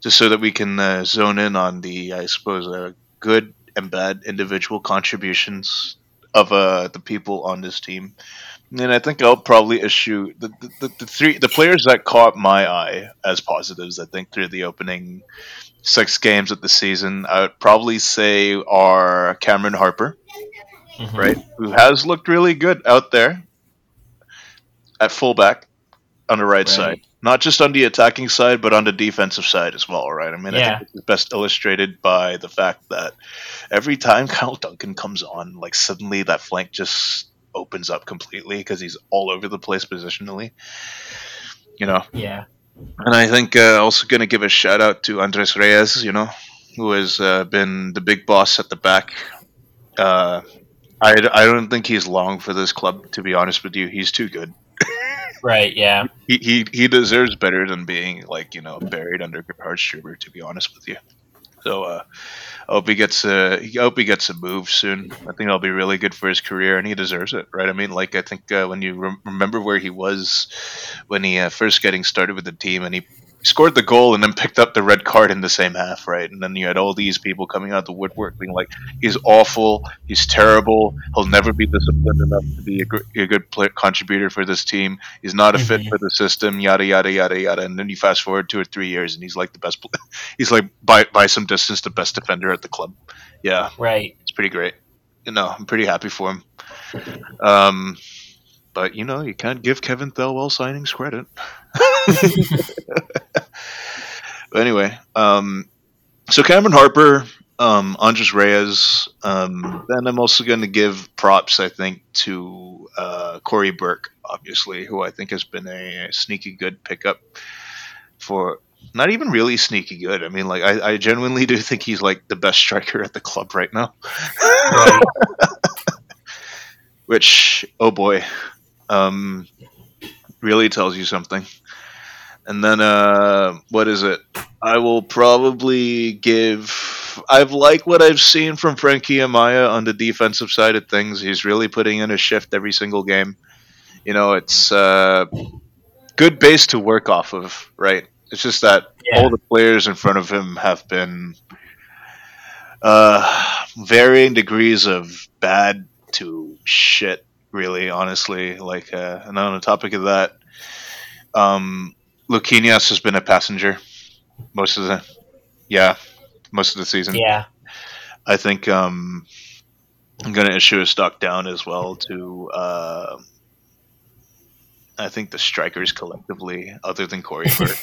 just so that we can uh, zone in on the, I suppose, uh, good and bad individual contributions of uh, the people on this team? And I think I'll probably issue the, the, the, three the players that caught my eye as positives. I think through the opening six games of the season, I would probably say are Cameron Harper, mm-hmm. right, who has looked really good out there at fullback on the right, right, side, not just on the attacking side, but on the defensive side as well, right? I mean, yeah. I think it's best illustrated by the fact that every time Kyle Duncan comes on, like suddenly that flank just opens up completely because he's all over the place positionally. You know. Yeah. And I think uh, also going to give a shout out to Andres Reyes, you know, who has uh, been the big boss at the back. Uh, I, I don't think he's long for this club, to be honest with you. He's too good. right, yeah. He, he, he deserves better than being, like, you know, buried under Gerhard Struber, to be honest with you. So, uh, I hope he gets a. I hope he gets a move soon. I think that'll be really good for his career, and he deserves it, right? I mean, like I think uh, when you re- remember where he was when he uh, first getting started with the team, and he scored the goal and then picked up the red card in the same half, right? And then you had all these people coming out the woodwork being like, "He's awful. He's terrible. He'll never be disciplined enough to be a, gr- a good play- contributor for this team. He's not a fit mm-hmm. for the system." Yada yada yada yada. And then you fast forward two or three years, and he's like the best. he's like by by some distance the best defender at the club. Yeah, right. It's pretty great. You know, I'm pretty happy for him. Um, but you know, you can't give Kevin Thelwell signings credit. but anyway, um, so Cameron Harper, um, Andres Reyes. Um, then I'm also going to give props, I think, to uh, Cory Burke, obviously, who I think has been a, a, sneaky good pickup for. Not even really sneaky good. I mean, like I, I genuinely do think he's like the best striker at the club right now. Right. Which, oh boy, um, really tells you something. And then, uh, what is it? I will probably give. I've liked what I've seen from Frankie Amaya on the defensive side of things. He's really putting in a shift every single game. You know, it's uh, good base to work off of, right? It's just that yeah. all the players in front of him have been uh, varying degrees of bad to shit really, honestly. Like, uh, and on the topic of that, um, Luquinhas has been a passenger most of the, yeah, most of the season. Yeah, I think um, I'm going to issue a stock down as well to. Uh, I think the strikers collectively, other than Cory Burke.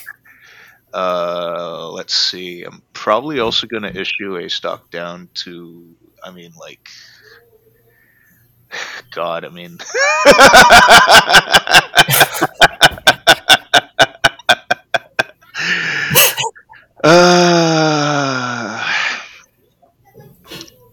uh, let's see. I'm probably also going to issue a stock down to. I mean, like God, I mean.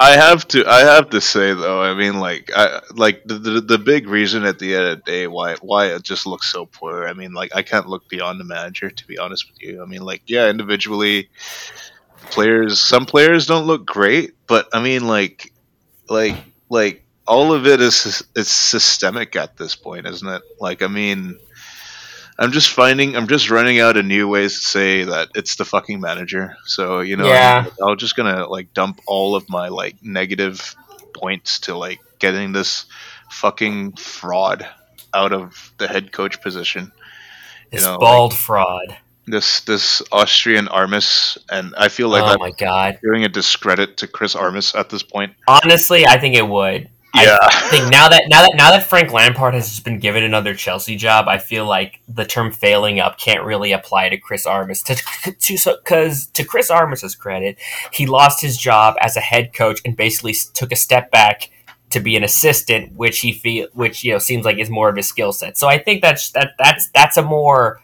I have to. I have to say though. I mean, like, I like the, the, the big reason at the end of the day why why it just looks so poor. I mean, like, I can't look beyond the manager to be honest with you. I mean, like, yeah, individually, players. Some players don't look great, but I mean, like, like, like all of it is it's systemic at this point, isn't it? Like, I mean, I'm just finding I'm just running out of new ways to say that it's the fucking manager. So you know, yeah. I'm, I'm just gonna like dump all of my like negative points to like getting this fucking fraud out of the head coach position. This you know, bald like, fraud. This this Austrian Armas, and I feel like oh my god, doing a discredit to Chris Armas at this point. Honestly, I think it would Yeah. I think now that now that now that Frank Lampard has just been given another Chelsea job, I feel like the term "failing up" can't really apply to Chris Armas. To because to, to Chris Armas's credit, he lost his job as a head coach and basically took a step back to be an assistant, which he feel which you know seems like is more of his skill set. So I think that's that that's that's a more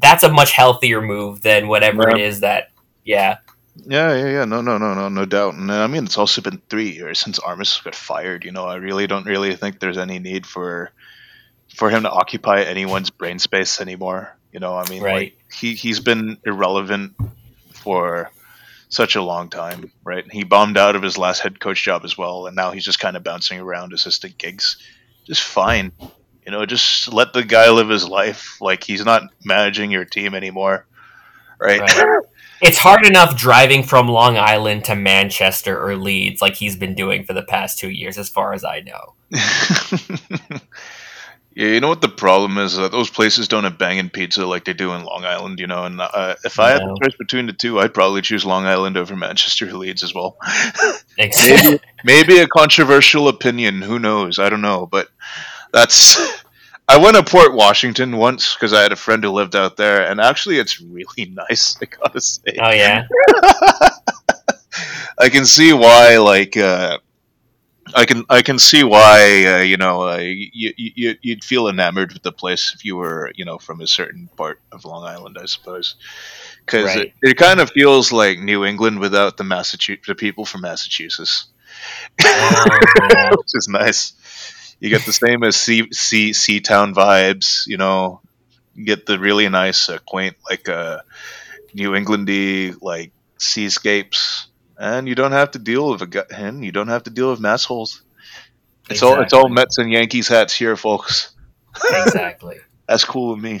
that's a much healthier move than whatever yeah. it is that yeah yeah, yeah, yeah. No, no, no, no, no doubt. And uh, I mean, it's also been three years since Armas got fired. You know, I really don't really think there's any need for for him to occupy anyone's brain space anymore. You know, I mean, right. like he he's been irrelevant for such a long time, right? He bombed out of his last head coach job as well, and now he's just kind of bouncing around assistant gigs. Just fine. You know, just let the guy live his life. Like he's not managing your team anymore, right? right. it's hard enough driving from Long Island to Manchester or Leeds, like he's been doing for the past two years, as far as I know. yeah, you know what the problem is? that those places don't have banging pizza like they do in Long Island, you know. And uh, if I had the choice between the two, I'd probably choose Long Island over Manchester or Leeds as well. maybe, maybe a controversial opinion. Who knows? I don't know, but that's I went to Port Washington once because I had a friend who lived out there, and actually, it's really nice. I gotta say. Oh yeah. I can see why, like, uh, I can I can see why uh, you know uh, you, you you'd feel enamored with the place if you were you know from a certain part of Long Island, I suppose, because right. it, it kind of feels like New England without the Massachusetts the people from Massachusetts, oh, yeah. which is nice you get the same as sea sea sea town vibes. You know, you get the really nice, uh, quaint, like uh, New Englandy like seascapes, and you don't have to deal with a gut hen. You don't have to deal with mass holes. It's exactly. all it's all Mets and Yankees hats here, folks. Exactly. That's cool with me.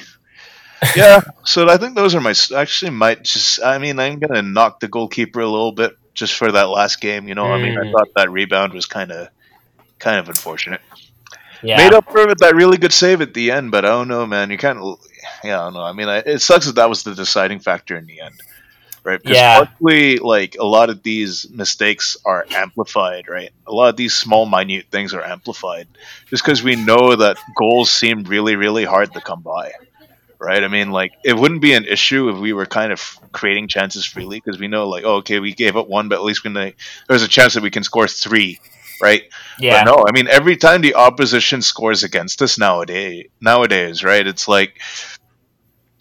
yeah, so I think those are my actually might just. I mean, I'm gonna knock the goalkeeper a little bit just for that last game. You know, mm. I mean, I mm. thought that rebound was kind of kind of unfortunate. Yeah. Made up for it with that really good save at the end, but oh I don't know, man. You kind of, yeah, I don't know. I mean, I, it sucks that that was the deciding factor in the end, right? Because yeah. partly, like a lot of these mistakes are amplified, right? A lot of these small, minute things are amplified just because we know that goals seem really, really hard to come by, right? I mean, like it wouldn't be an issue if we were kind of creating chances freely because we know, like, oh, okay, we gave up one, but at least we can, there's a chance that we can score three right? Yeah. But no, I mean every time the opposition scores against us nowadays, nowadays, right? It's like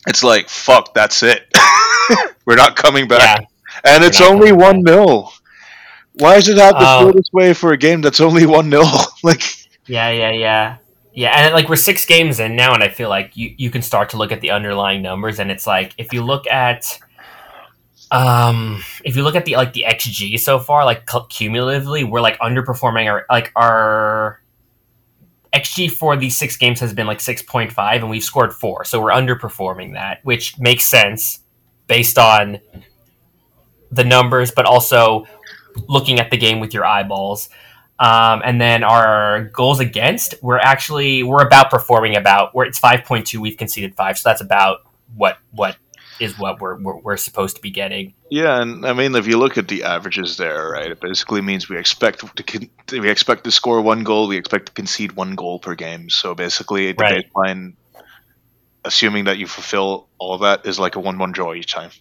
it's like fuck, that's it. We're not coming back, yeah. and it's only one nil. Why does it have to oh. feel this way for a game that's only one nil? like, yeah, yeah, yeah. Yeah, and like we're six games in now, and I feel like you, you can start to look at the underlying numbers, and it's like if you look at um, if you look at the like the XG so far, like cumulatively, we're like underperforming our like our XG for these six games has been like six point five, and we've scored four, so we're underperforming that, which makes sense based on the numbers, but also looking at the game with your eyeballs. Um, and then our goals against, we're actually we're about performing about where it's five point two. We've conceded five, so that's about what what is what we're, we're, we're supposed to be getting. Yeah, and I mean, if you look at the averages there, right, it basically means we expect to we expect to score one goal, we expect to concede one goal per game. So basically, the right. baseline, assuming that you fulfill all of that, is like a one-one draw each time.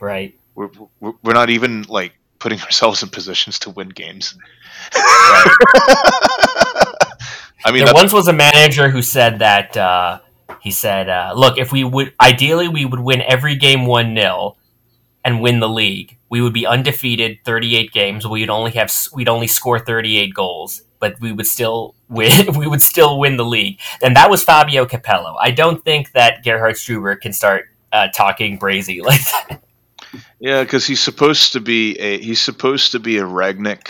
Right. We're we're not even like putting ourselves in positions to win games. Right. I mean, there once was a manager who said that. Uh, he said, uh, "Look, if we would ideally we would win every game one 0 and win the league. We would be undefeated, thirty eight games. We'd only have we'd only score thirty eight goals, but we would still win. we would still win the league." And that was Fabio Capello. I don't think that Gerhard Struber can start uh, talking brazy like that. Yeah, because he's supposed to be a he's supposed to be a Rangnick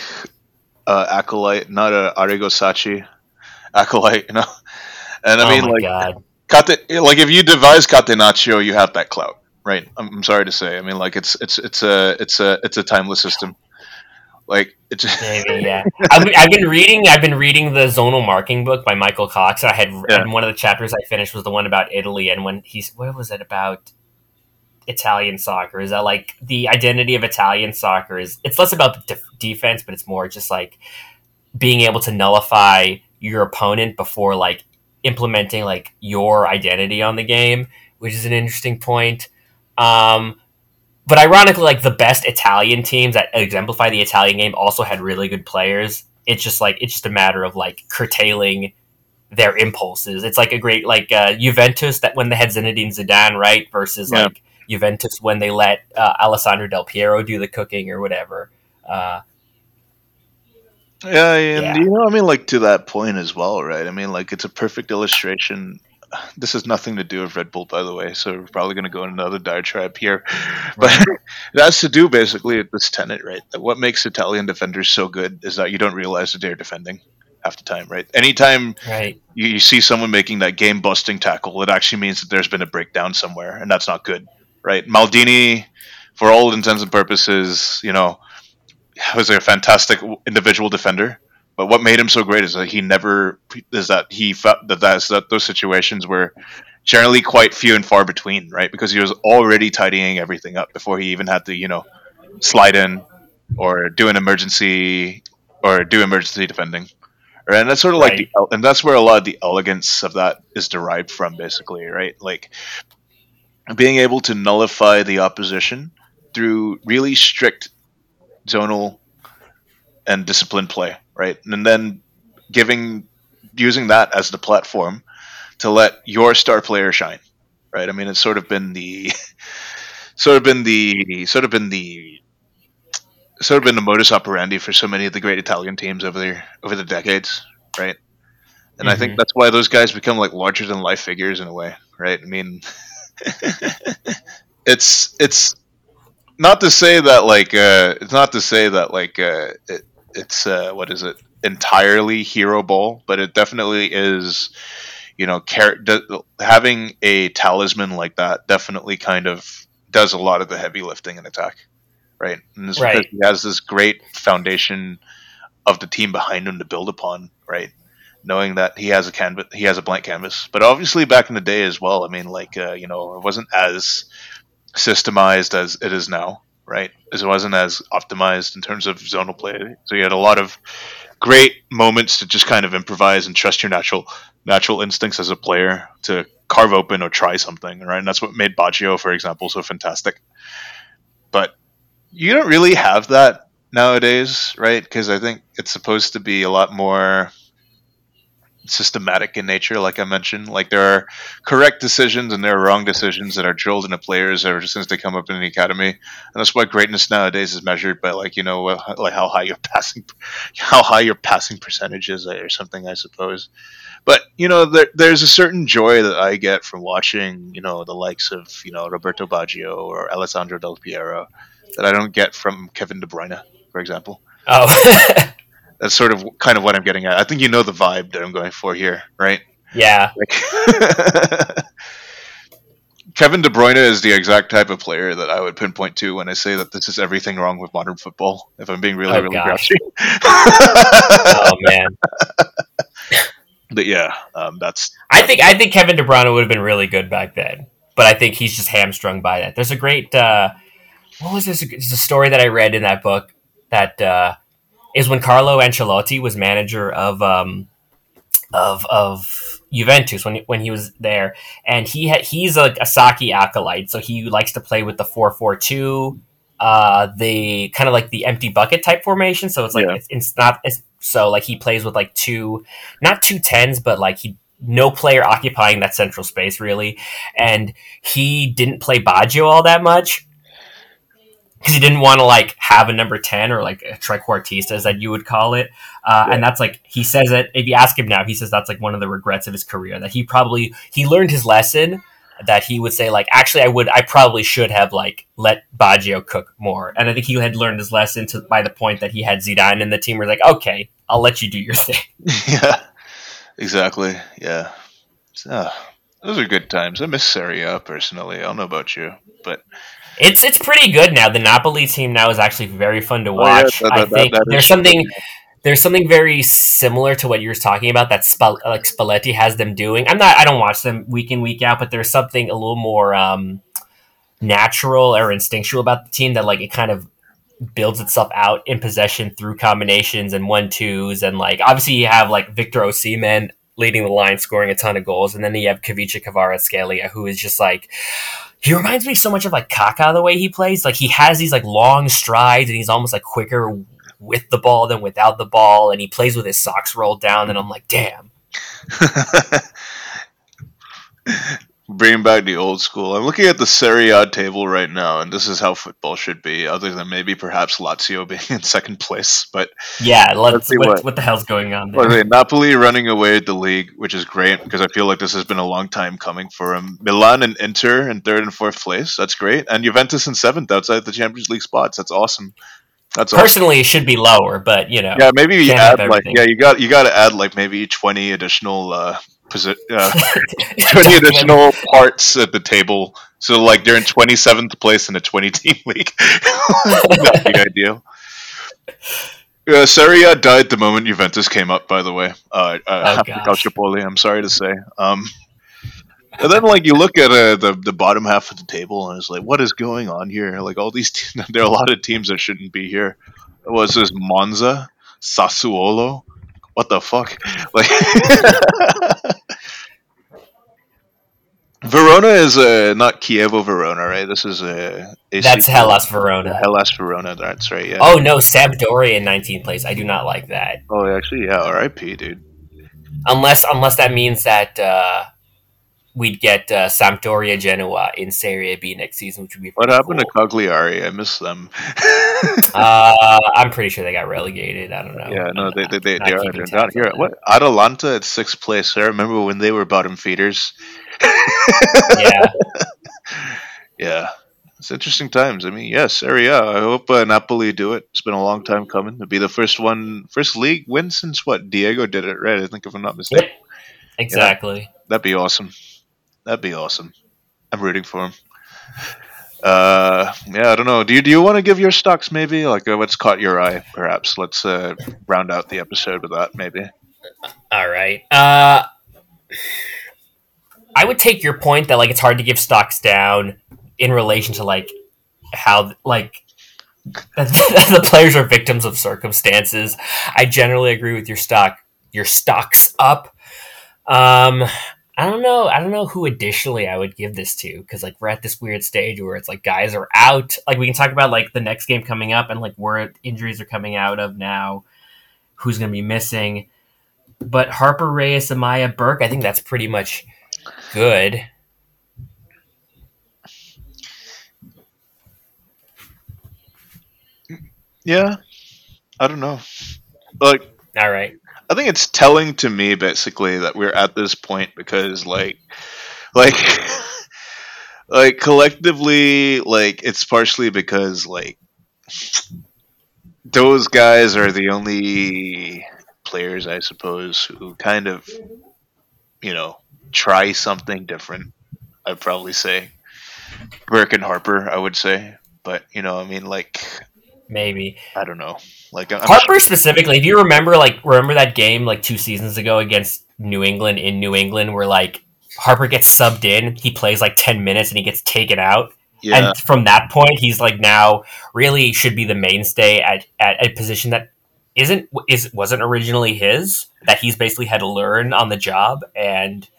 uh, acolyte, not a Arrigo Sacchi acolyte. You know, and I oh mean, like, God. Cate, like if you devise Catenaccio, you have that clout, right? I'm, I'm, sorry to say. I mean, like it's it's it's a it's a it's a timeless system. Like it's maybe yeah. I've, I've, been reading. I've been reading the zonal marking book by Michael Cox. I had yeah. and one of the chapters I finished was the one about Italy, and when he's what was it about? Italian soccer is that like the identity of Italian soccer is it's less about the defense, but it's more just like being able to nullify your opponent before like implementing like your identity on the game, which is an interesting point. Um, but ironically, like the best Italian teams that exemplify the Italian game also had really good players. It's just like it's just a matter of like curtailing their impulses. It's like a great like uh, Juventus that when they had Zinedine Zidane, right, versus yeah. like Juventus when they let uh, Alessandro Del Piero do the cooking or whatever. Uh, yeah, and yeah. you know, I mean, like to that point as well, right? I mean, like it's a perfect illustration. This has nothing to do with Red Bull, by the way, so we're probably going to go in another diatribe here. But it has to do basically with this tenet, right? That what makes Italian defenders so good is that you don't realize that they're defending half the time, right? Anytime right. You, you see someone making that game busting tackle, it actually means that there's been a breakdown somewhere, and that's not good, right? Maldini, for all intents and purposes, you know, was a fantastic individual defender. But what made him so great is that he never is that he felt that that's that those situations were generally quite few and far between, right? Because he was already tidying everything up before he even had to, you know, slide in or do an emergency or do emergency defending. Right? And that's sort of right. like the and that's where a lot of the elegance of that is derived from, basically, right? Like being able to nullify the opposition through really strict zonal and disciplined play, right? And then giving using that as the platform to let your star player shine, right? I mean, it's sort of been the sort of been the sort of been the sort of been the modus operandi for so many of the great Italian teams over the over the decades, right? And mm-hmm. I think mm-hmm. that's why those guys become like larger than life figures in a way, right? I mean, it's it's not to say that like uh, it's not to say that like uh, it, it's uh, what is it entirely hero ball, but it definitely is. You know, car- having a talisman like that definitely kind of does a lot of the heavy lifting in attack, right? And it's right. he has this great foundation of the team behind him to build upon, right? Knowing that he has a canvas, he has a blank canvas. But obviously, back in the day as well, I mean, like uh, you know, it wasn't as systemized as it is now, right? It wasn't as optimized in terms of zonal play. So you had a lot of great moments to just kind of improvise and trust your natural natural instincts as a player to carve open or try something, right? And that's what made Baggio, for example, so fantastic. But you don't really have that nowadays, right? Because I think it's supposed to be a lot more systematic in nature, like I mentioned. Like there are correct decisions and there are wrong decisions that are drilled into players ever since they come up in the academy, and that's why greatness nowadays is measured by like you know like how high your passing, how high your passing percentage is or something, I suppose. But you know, there, there's a certain joy that I get from watching you know the likes of you know Roberto Baggio or Alessandro Del Piero that I don't get from Kevin De Bruyne, for example. Oh. That's sort of kind of what I'm getting at. I think you know the vibe that I'm going for here, right? Yeah. Like, Kevin De Bruyne is the exact type of player that I would pinpoint to when I say that this is everything wrong with modern football. If I'm being really, oh, really grouchy. oh man. But yeah, um, that's. I think I think Kevin De Bruyne would have been really good back then, but I think he's just hamstrung by that. There's a great. Uh, what was this? It's a story that I read in that book that uh, is when Carlo Ancelotti was manager of um, of of Juventus when when he was there, and he ha- he's a, a Sacchi acolyte, so he likes to play with the four four two, uh, the kind of like the empty bucket type formation. So it's like yeah. it's, it's, not it's, so like he plays with like two, not two tens, but like he no player occupying that central space really, and he didn't play Baggio all that much because he didn't want to like have a number 10 or like a trequartista as that you would call it. Uh, yeah. and that's like he says it if you ask him now he says that's like one of the regrets of his career that he probably he learned his lesson that he would say like actually i would i probably should have like let baggio cook more. And i think he had learned his lesson to by the point that he had zidane and the team where like okay i'll let you do your thing. Yeah exactly yeah. So, those are good times. I miss Serie A personally i don't know about you but it's it's pretty good now. The Napoli team now is actually very fun to watch. Oh, yeah, that, that, I think that, there's something true. there's something very similar to what you were talking about that Spal- like Spalletti has them doing. I'm not I don't watch them week in week out, but there's something a little more um, natural or instinctual about the team that like it kind of builds itself out in possession through combinations and one twos and like obviously you have like Victor Osimhen leading the line, scoring a ton of goals, and then you have Khvicha Kvaratskhelia, who is just like he reminds me so much of like Kaká the way he plays. Like he has these like long strides and he's almost like quicker with the ball than without the ball, and he plays with his socks rolled down, and I'm like, damn. Bringing back the old school. I'm looking at the Serie A table right now, and this is how football should be. Other than maybe perhaps Lazio being in second place, but yeah, let's, let's see what, what, what the hell's going on there. Well, Napoli running away at the league, which is great because I feel like this has been a long time coming for him. Milan and Inter in third and fourth place. That's great, and Juventus in seventh outside the Champions League spots. That's awesome. That's personally awesome. it should be lower, but you know, yeah, maybe you add like yeah, you got you got to add like maybe twenty additional uh, posi- uh, twenty additional parts at the table. So like they're in twenty seventh place in a twenty team league. That'd be ideal. Uh, Serie died the moment Juventus came up. By the way, uh, uh, oh, I'm sorry to say. Um, and then like you look at uh, the the bottom half of the table and it's like, what is going on here? Like all these, te- there are a lot of teams that shouldn't be here. Was this Monza, Sassuolo? What the fuck? Like. Verona is uh, not Chievo Verona, right? This is uh, a that's Hellas Verona. Hellas Verona, that's right. Yeah. Oh no, Sampdoria in 19th place. I do not like that. Oh, actually, yeah. R.I.P. Dude. Unless, unless that means that uh, we'd get uh, Sampdoria Genoa in Serie B next season, which would be what happened cool. to Cagliari? I miss them. uh, I'm pretty sure they got relegated. I don't know. Yeah, no, they they, they, they are they're not here. What Atalanta at sixth place? I remember when they were bottom feeders. yeah, yeah. It's interesting times. I mean, yes, area. I hope uh, Napoli do it. It's been a long time coming. It'll be the first one, first league win since what Diego did it, right? I think if I'm not mistaken. Yep. Exactly. Yeah, that'd be awesome. That'd be awesome. I'm rooting for him. Uh, yeah, I don't know. Do you do you want to give your stocks maybe like uh, what's caught your eye? Perhaps let's uh, round out the episode with that maybe. All right. Uh, I would take your point that like it's hard to give stocks down in relation to like how like the players are victims of circumstances. I generally agree with your stock your stocks up. Um, I don't know. I don't know who additionally I would give this to because like we're at this weird stage where it's like guys are out. Like we can talk about like the next game coming up and like where injuries are coming out of now, who's going to be missing. But Harper Reyes, Amaya Burke, I think that's pretty much good. Yeah, I don't know. Like, all right. I think it's telling to me basically that we're at this point because like like like collectively like it's partially because like those guys are the only players I suppose who kind of you know try something different I'd probably say. Burke and Harper I would say. But you know I mean like maybe I don't know like I'm Harper sure. specifically, if you remember, like remember that game like two seasons ago against New England in New England, where like Harper gets subbed in, he plays like ten minutes and he gets taken out. Yeah. And from that point, he's like now really should be the mainstay at, at a position that isn't is wasn't originally his that he's basically had to learn on the job and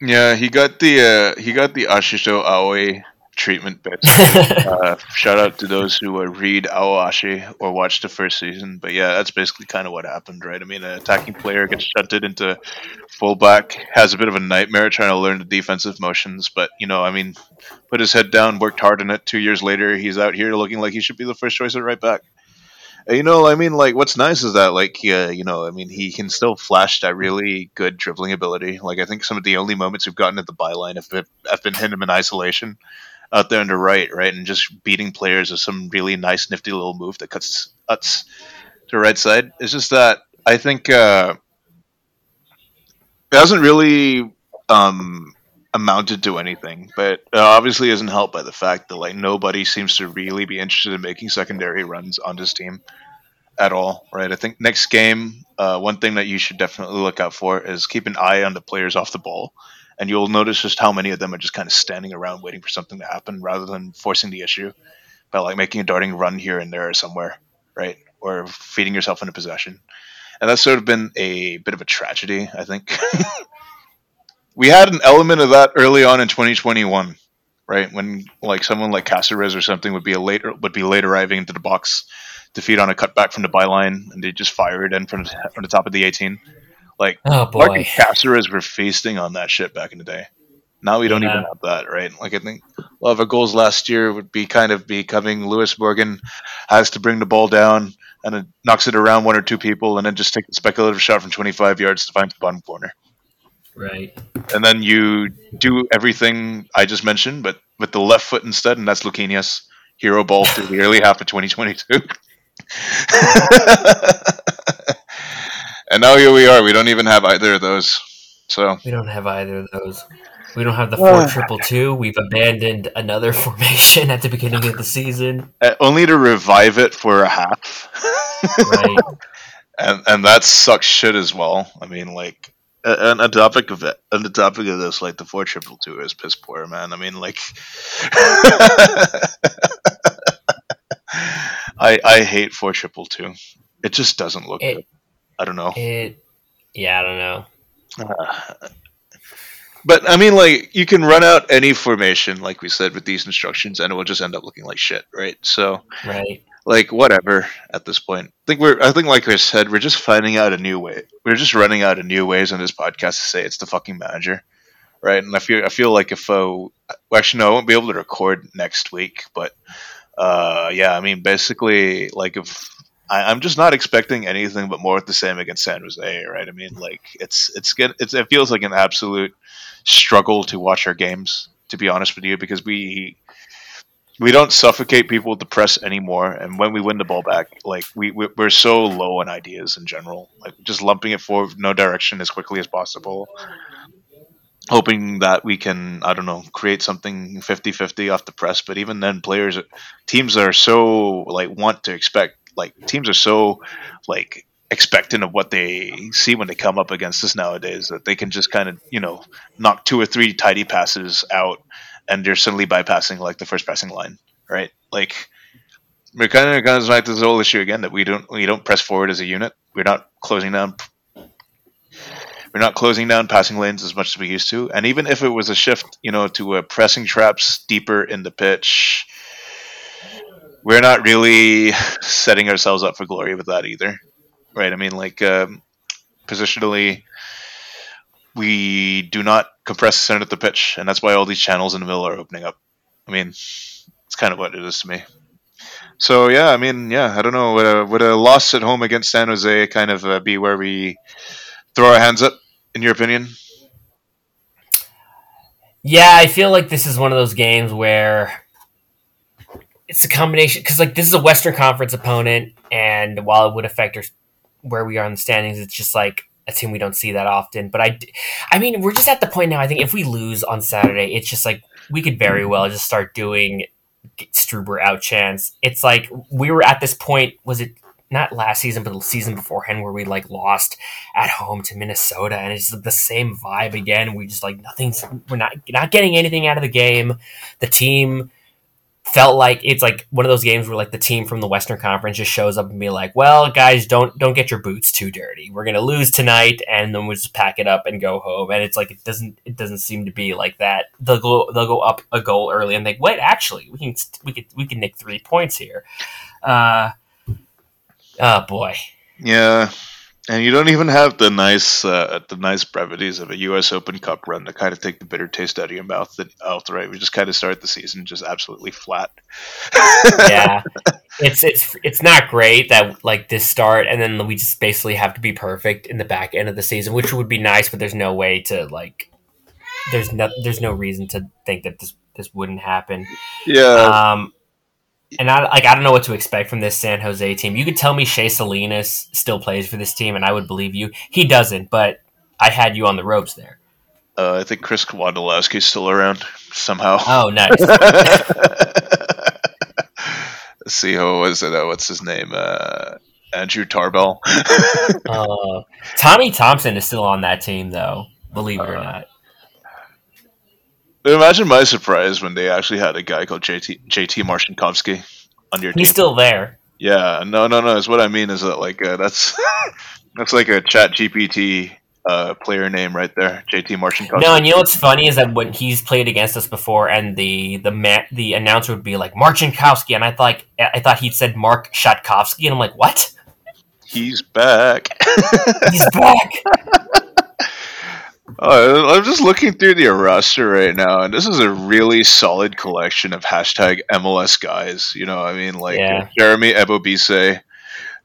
yeah he got the uh, he got the Ashito Aoi treatment bits. uh, shout out to those who uh, read Aoashi or watch the first season. But yeah, that's basically kind of what happened, right? I mean, an attacking player gets shunted into fullback, has a bit of a nightmare trying to learn the defensive motions. But, you know, I mean, put his head down, worked hard on it. Two years later, he's out here looking like he should be the first choice at right back. You know, I mean, like, what's nice is that, like, yeah, you know, I mean, he can still flash that really good dribbling ability. Like, I think some of the only moments we've gotten at the byline have been, have been him in isolation out there on the right, right, and just beating players is some really nice, nifty little move that cuts cuts to the right side. It's just that I think uh, it hasn't really um, amounted to anything, but obviously isn't helped by the fact that like nobody seems to really be interested in making secondary runs on this team at all, right? I think next game, uh, one thing that you should definitely look out for is keep an eye on the players off the ball and you'll notice just how many of them are just kind of standing around waiting for something to happen rather than forcing the issue. by like making a darting run here and there or somewhere, right? Or feeding yourself into possession. And that's sort of been a bit of a tragedy, I think. we had an element of that early on in 2021, right? When like someone like Caceres or something would be a late would be late arriving into the box to feed on a cutback from the byline, and they just fire it in from from the top of the 18. Like Oh boy. Mark and Caceres were feasting on that shit back in the day. Now we don't Yeah. even have that, right? Like I think a lot of our goals last year would be kind of becoming Lewis Morgan has to bring the ball down and it knocks it around one or two people and then just take a speculative shot from 25 yards to find the bottom corner. Right. And then you do everything I just mentioned, but with the left foot instead, and that's Luquinhas. Hero ball through the early half of 2022. and now here we are. We don't even have either of those. So We don't have either of those. We don't have the four triple two. We've abandoned another formation at the beginning of the season. uh, only to revive it for a half. Right. and and that sucks shit as well. I mean, like, uh, on a topic of it, on the topic of this, like the four triple two is piss poor, man. I mean, like, I I hate four triple two. It just doesn't look It- good. I don't know. It. Yeah, I don't know. Uh, but I mean, like, you can run out any formation, like we said, with these instructions, and it will just end up looking like shit, right? So, Right. like whatever at this point. I think we're I think like I said, we're just finding out a new way. We're just running out of new ways on this podcast to say it's the fucking manager. Right? And I feel I feel like if uh well, actually no, I won't be able to record next week, but uh yeah, I mean basically like if I, I'm just not expecting anything but more of the same against San Jose, right? I mean, like it's it's get it's it feels like an absolute struggle to watch our games, to be honest with you, because we we don't suffocate people with the press anymore. And when we win the ball back, like we we- we're so low on ideas in general, like just lumping it forward, no direction as quickly as possible, hoping that we can I don't know create something 50-50 off the press. But even then, players, teams are so like want to expect like teams are so like expectant of what they see when they come up against us nowadays that they can just kind of you know knock two or three tidy passes out and they're suddenly bypassing like the first passing line, right? Like we're kind of of back to this whole issue again that we don't we don't press forward as a unit. We're not closing down. We're not closing down passing lanes as much as we used to, and even if it was a shift, you know, to uh, pressing traps deeper in the pitch, we're not really setting ourselves up for glory with that either, right? I mean, like um, positionally, we do not compress the center of the pitch, and that's why all these channels in the middle are opening up. I mean, it's kind of what it is to me. So yeah, I mean, yeah, I don't know. Would a, would a loss at home against San Jose kind of uh, be where we throw our hands up? In your opinion? Yeah, I feel like this is one of those games where it's a combination because like this is a Western Conference opponent, and while it would affect our, where we are in the standings, it's just like a team we don't see that often. But I, I mean, we're just at the point now. I think if we lose on Saturday, it's just like we could very well just start doing Struber out chance. It's like we were at this point. Was it not last season, but the season beforehand, where we like lost at home to Minnesota, and it's the same vibe again. We just like nothing's. We're not not getting anything out of the game. The team felt like it's like one of those games where like the team from the Western Conference just shows up and be like, "Well, guys, don't don't get your boots too dirty. We're gonna lose tonight, and then we'll just pack it up and go home." And it's like it doesn't it doesn't seem to be like that. They'll go they'll go up a goal early and think, "Wait, actually, we can we could we can nick three points here." Uh, oh boy. Yeah, and you don't even have the nice uh, the nice brevities of a U.S. Open Cup run to kind of take the bitter taste out of your mouth. That outright, we just kind of start the season just absolutely flat. yeah it's it's it's not great that like this start and then we just basically have to be perfect in the back end of the season which would be nice but there's no way to like there's no there's no reason to think that this this wouldn't happen yeah, um and I like I don't know what to expect from this San Jose team. You could tell me Shea Salinas still plays for this team, and I would believe you. He doesn't, but I had you on the ropes there. uh, I think Chris Wondolowski's still around somehow. Oh, nice. See who was it? Uh, what's his name? Uh, Andrew Tarbell. uh, Tommy Thompson is still on that team, though. Believe it or Uh, not. Imagine my surprise when they actually had a guy called JT JT Marcinkowski on your team. He's team. still there. Yeah, no, no, no. Is what I mean is that like uh, that's that's like a Chat GPT uh, player name right there, JT Martian. No, and you know what's funny is that when he's played against us before, and the the ma- the announcer would be like Marcinkowski, and I thought like, I thought he'd said Mark Shatkowski, and I'm like, what? He's back. He's back. Oh, I'm just looking through the roster right now, and this is a really solid collection of hashtag MLS guys. You know, I mean, like Yeah. Jeremy Ebobisse.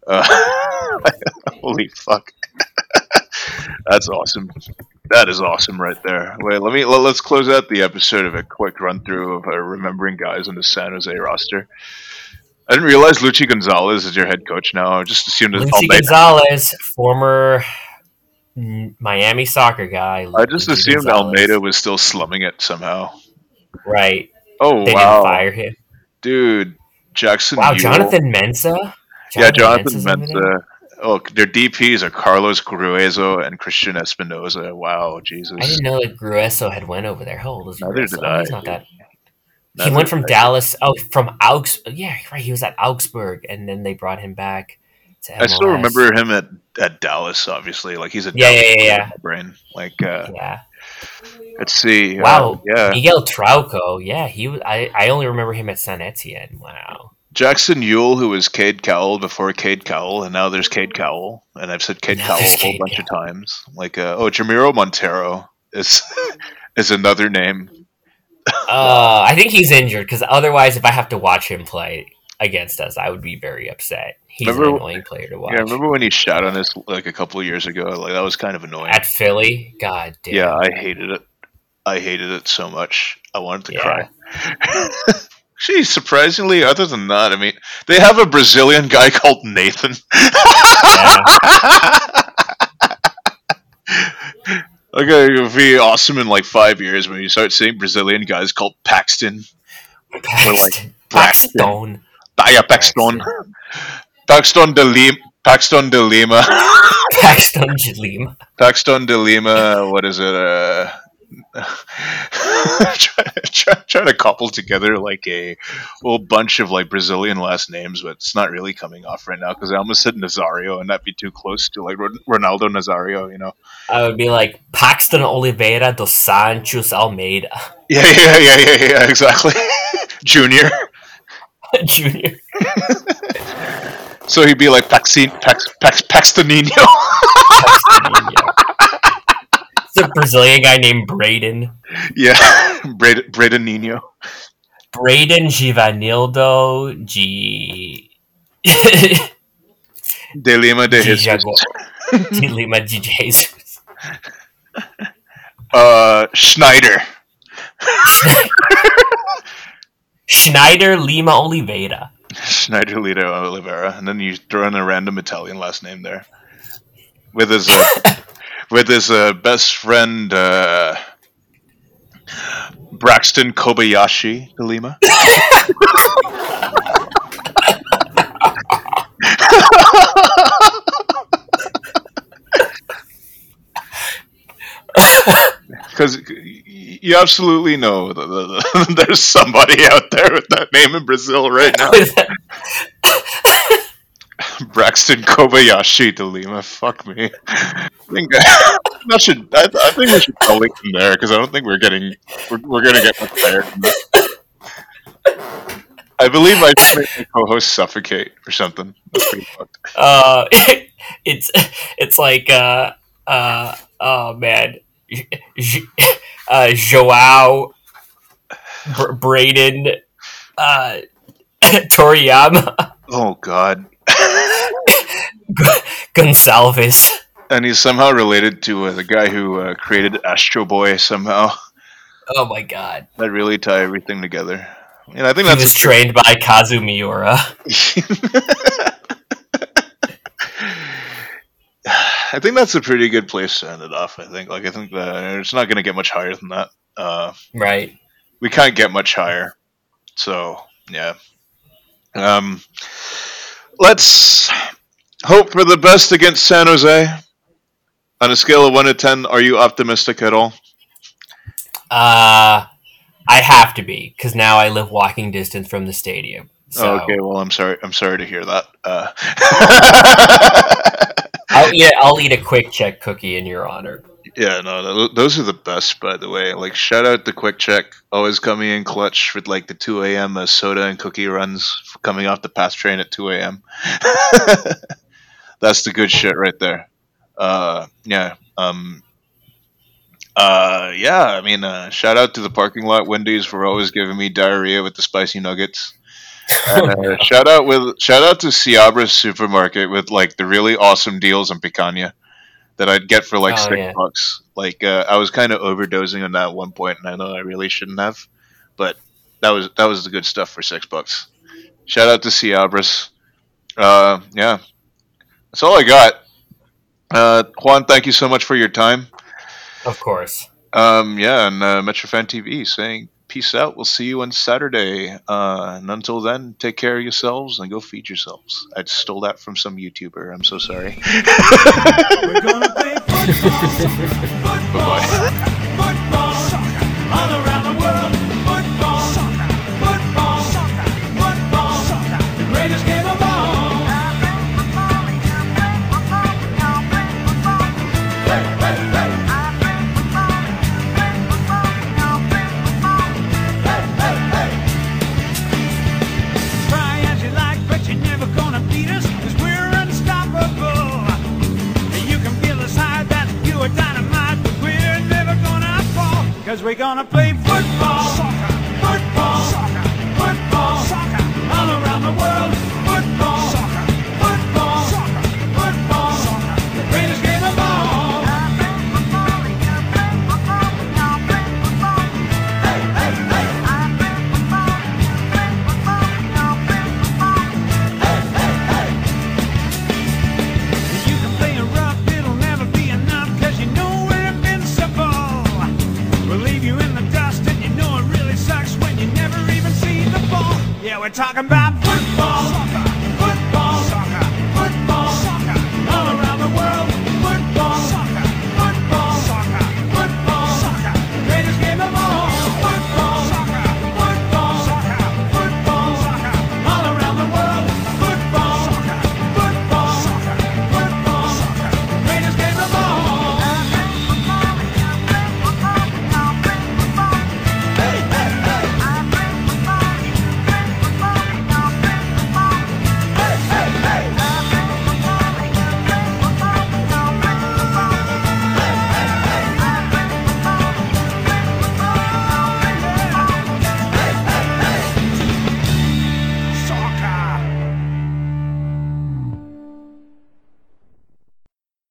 Uh, holy fuck, that's awesome. That is awesome right there. Wait, let me let, let's close out the episode of a quick run through of uh, remembering guys on the San Jose roster. I didn't realize Luchi Gonzalez is your head coach now. I just assumed it's Almeyda. Gonzalez, former Miami soccer guy. I just assumed Gonzalez. Almeyda was still slumming it somehow. Right. Oh They wow, didn't fire him. dude, Jackson. Wow, Yueill. Jonathan Mensah. Yeah, Jonathan over there? Mensah. Oh, their DPS are Carlos Gruezo and Cristian Espinoza. Wow, Jesus. I didn't know that Gruezo had went over there. How old is Neither Gruezo? did Oh, he's not that. Neither he went from I. Dallas. Oh, from Augs. Yeah, right. He was at Augsburg, and then they brought him back. I still remember him at, at Dallas. Obviously, like he's a Yeah, Dallas yeah, yeah, yeah. brain. Like, uh, Yeah. let's see. uh, Wow. yeah, Miguel Trauco. Yeah, he. Was, I. I only remember him at San Etienne. Wow. Jackson Yueill, who was Cade Cowell before Cade Cowell, and now there's Cade Cowell, and I've said Cade Cowell a whole Cade bunch of times. Like, uh, oh, Jamiro Monteiro is is another name. Uh, I think he's injured because otherwise, if I have to watch him play against us, I would be very upset. He's Remember- an annoying player to watch. Yeah, remember when he shot on us like a couple of years ago? Like that was kind of annoying. At Philly, God damn. Yeah, I hated it. I hated it so much. I wanted to Yeah. cry. Gee, surprisingly, other than that, I mean, they have a Brazilian guy called Nathan. Okay, it'll be awesome in like five years when you start seeing Brazilian guys called Paxton. Paxton. Braxton. Paxton. Ah, yeah, Paxton. Paxton de Lima. Paxton de Lima. Paxton Jalima. Paxton de Lima. What is it? Uh, try, try, trying to couple together like a whole bunch of like Brazilian last names, but it's not really coming off right now because I almost said Nazario, and that'd be too close to like Ronaldo Nazario, you know? I would be like Paxton Oliveira dos Santos Almeida Yeah, yeah, yeah, yeah, yeah, exactly. Junior. Junior. So he'd be like Paxin, Pax, Pax, Paxtonino. Paxtonino. It's a Brazilian guy named Braden. yeah, Braden, Braden Nino. Braden Givanildo G. De Lima de G. Jesus. G. Lima G. Jesus. Uh, Schneider. Schneider Lima Oliveira. Schneider Lima Oliveira, and then you throw in a random Italian last name there, with his uh, with his uh, best friend uh, Braxton Kobayashi de Lima. Because you absolutely know there's somebody out there with that name in Brazil right now. Braxton Kobayashi de Lima. Fuck me. I think that should. I, I think we should call it from there because I don't think we're getting. We're, we're gonna get much higher. I believe I should make my co-host suffocate or something. That's pretty fucked. uh, it's it's like uh, uh, oh man, uh, Joao, Br- Braden, uh, Toriyama, Oh God. Gonçalves. And he's somehow related to uh, the guy who uh, created Astro Boy. Somehow Oh my god, that really tie everything together. And I think he that's was trained by Kazu Miura. I think that's a pretty good place to end it off. I think, like, I think that it's not going to get much higher than that. Uh, Right. we can't get much higher. So, yeah. Um, let's hope for the best against San Jose. On a scale of one to ten, are you optimistic at all? Uh, I have to be because now I live walking distance from the stadium. So, Oh, okay, well, I'm sorry. I'm sorry to hear that. Uh, I'll, yeah, I'll eat a QuickChek cookie in your honor. yeah, no, those are the best, by the way. Like, shout out to QuickChek, always coming in clutch with like the 2 a.m. Uh, soda and cookie runs coming off the pass train at 2 a.m. That's the good shit right there. Uh, yeah. Um, uh, yeah. I mean, uh, shout out to the parking lot Wendy's for always giving me diarrhea with the spicy nuggets. And, uh, shout out with shout out to Seabra's supermarket with like the really awesome deals on picanha that I'd get for like Oh, six yeah. bucks. Like uh, I was kind of overdosing on that at one point, and I know I really shouldn't have, but that was that was the good stuff for six bucks. Shout out to Seabra's. Uh, yeah, that's all I got. Uh, Juan, thank you so much for your time. Of course. Um, yeah, and uh, Metrofan TV saying peace out. We'll see you on Saturday. Uh, and until then, take care of yourselves and go feed yourselves. I stole that from some YouTuber. I'm so sorry. We're gonna Cause we're gonna play football, talking about?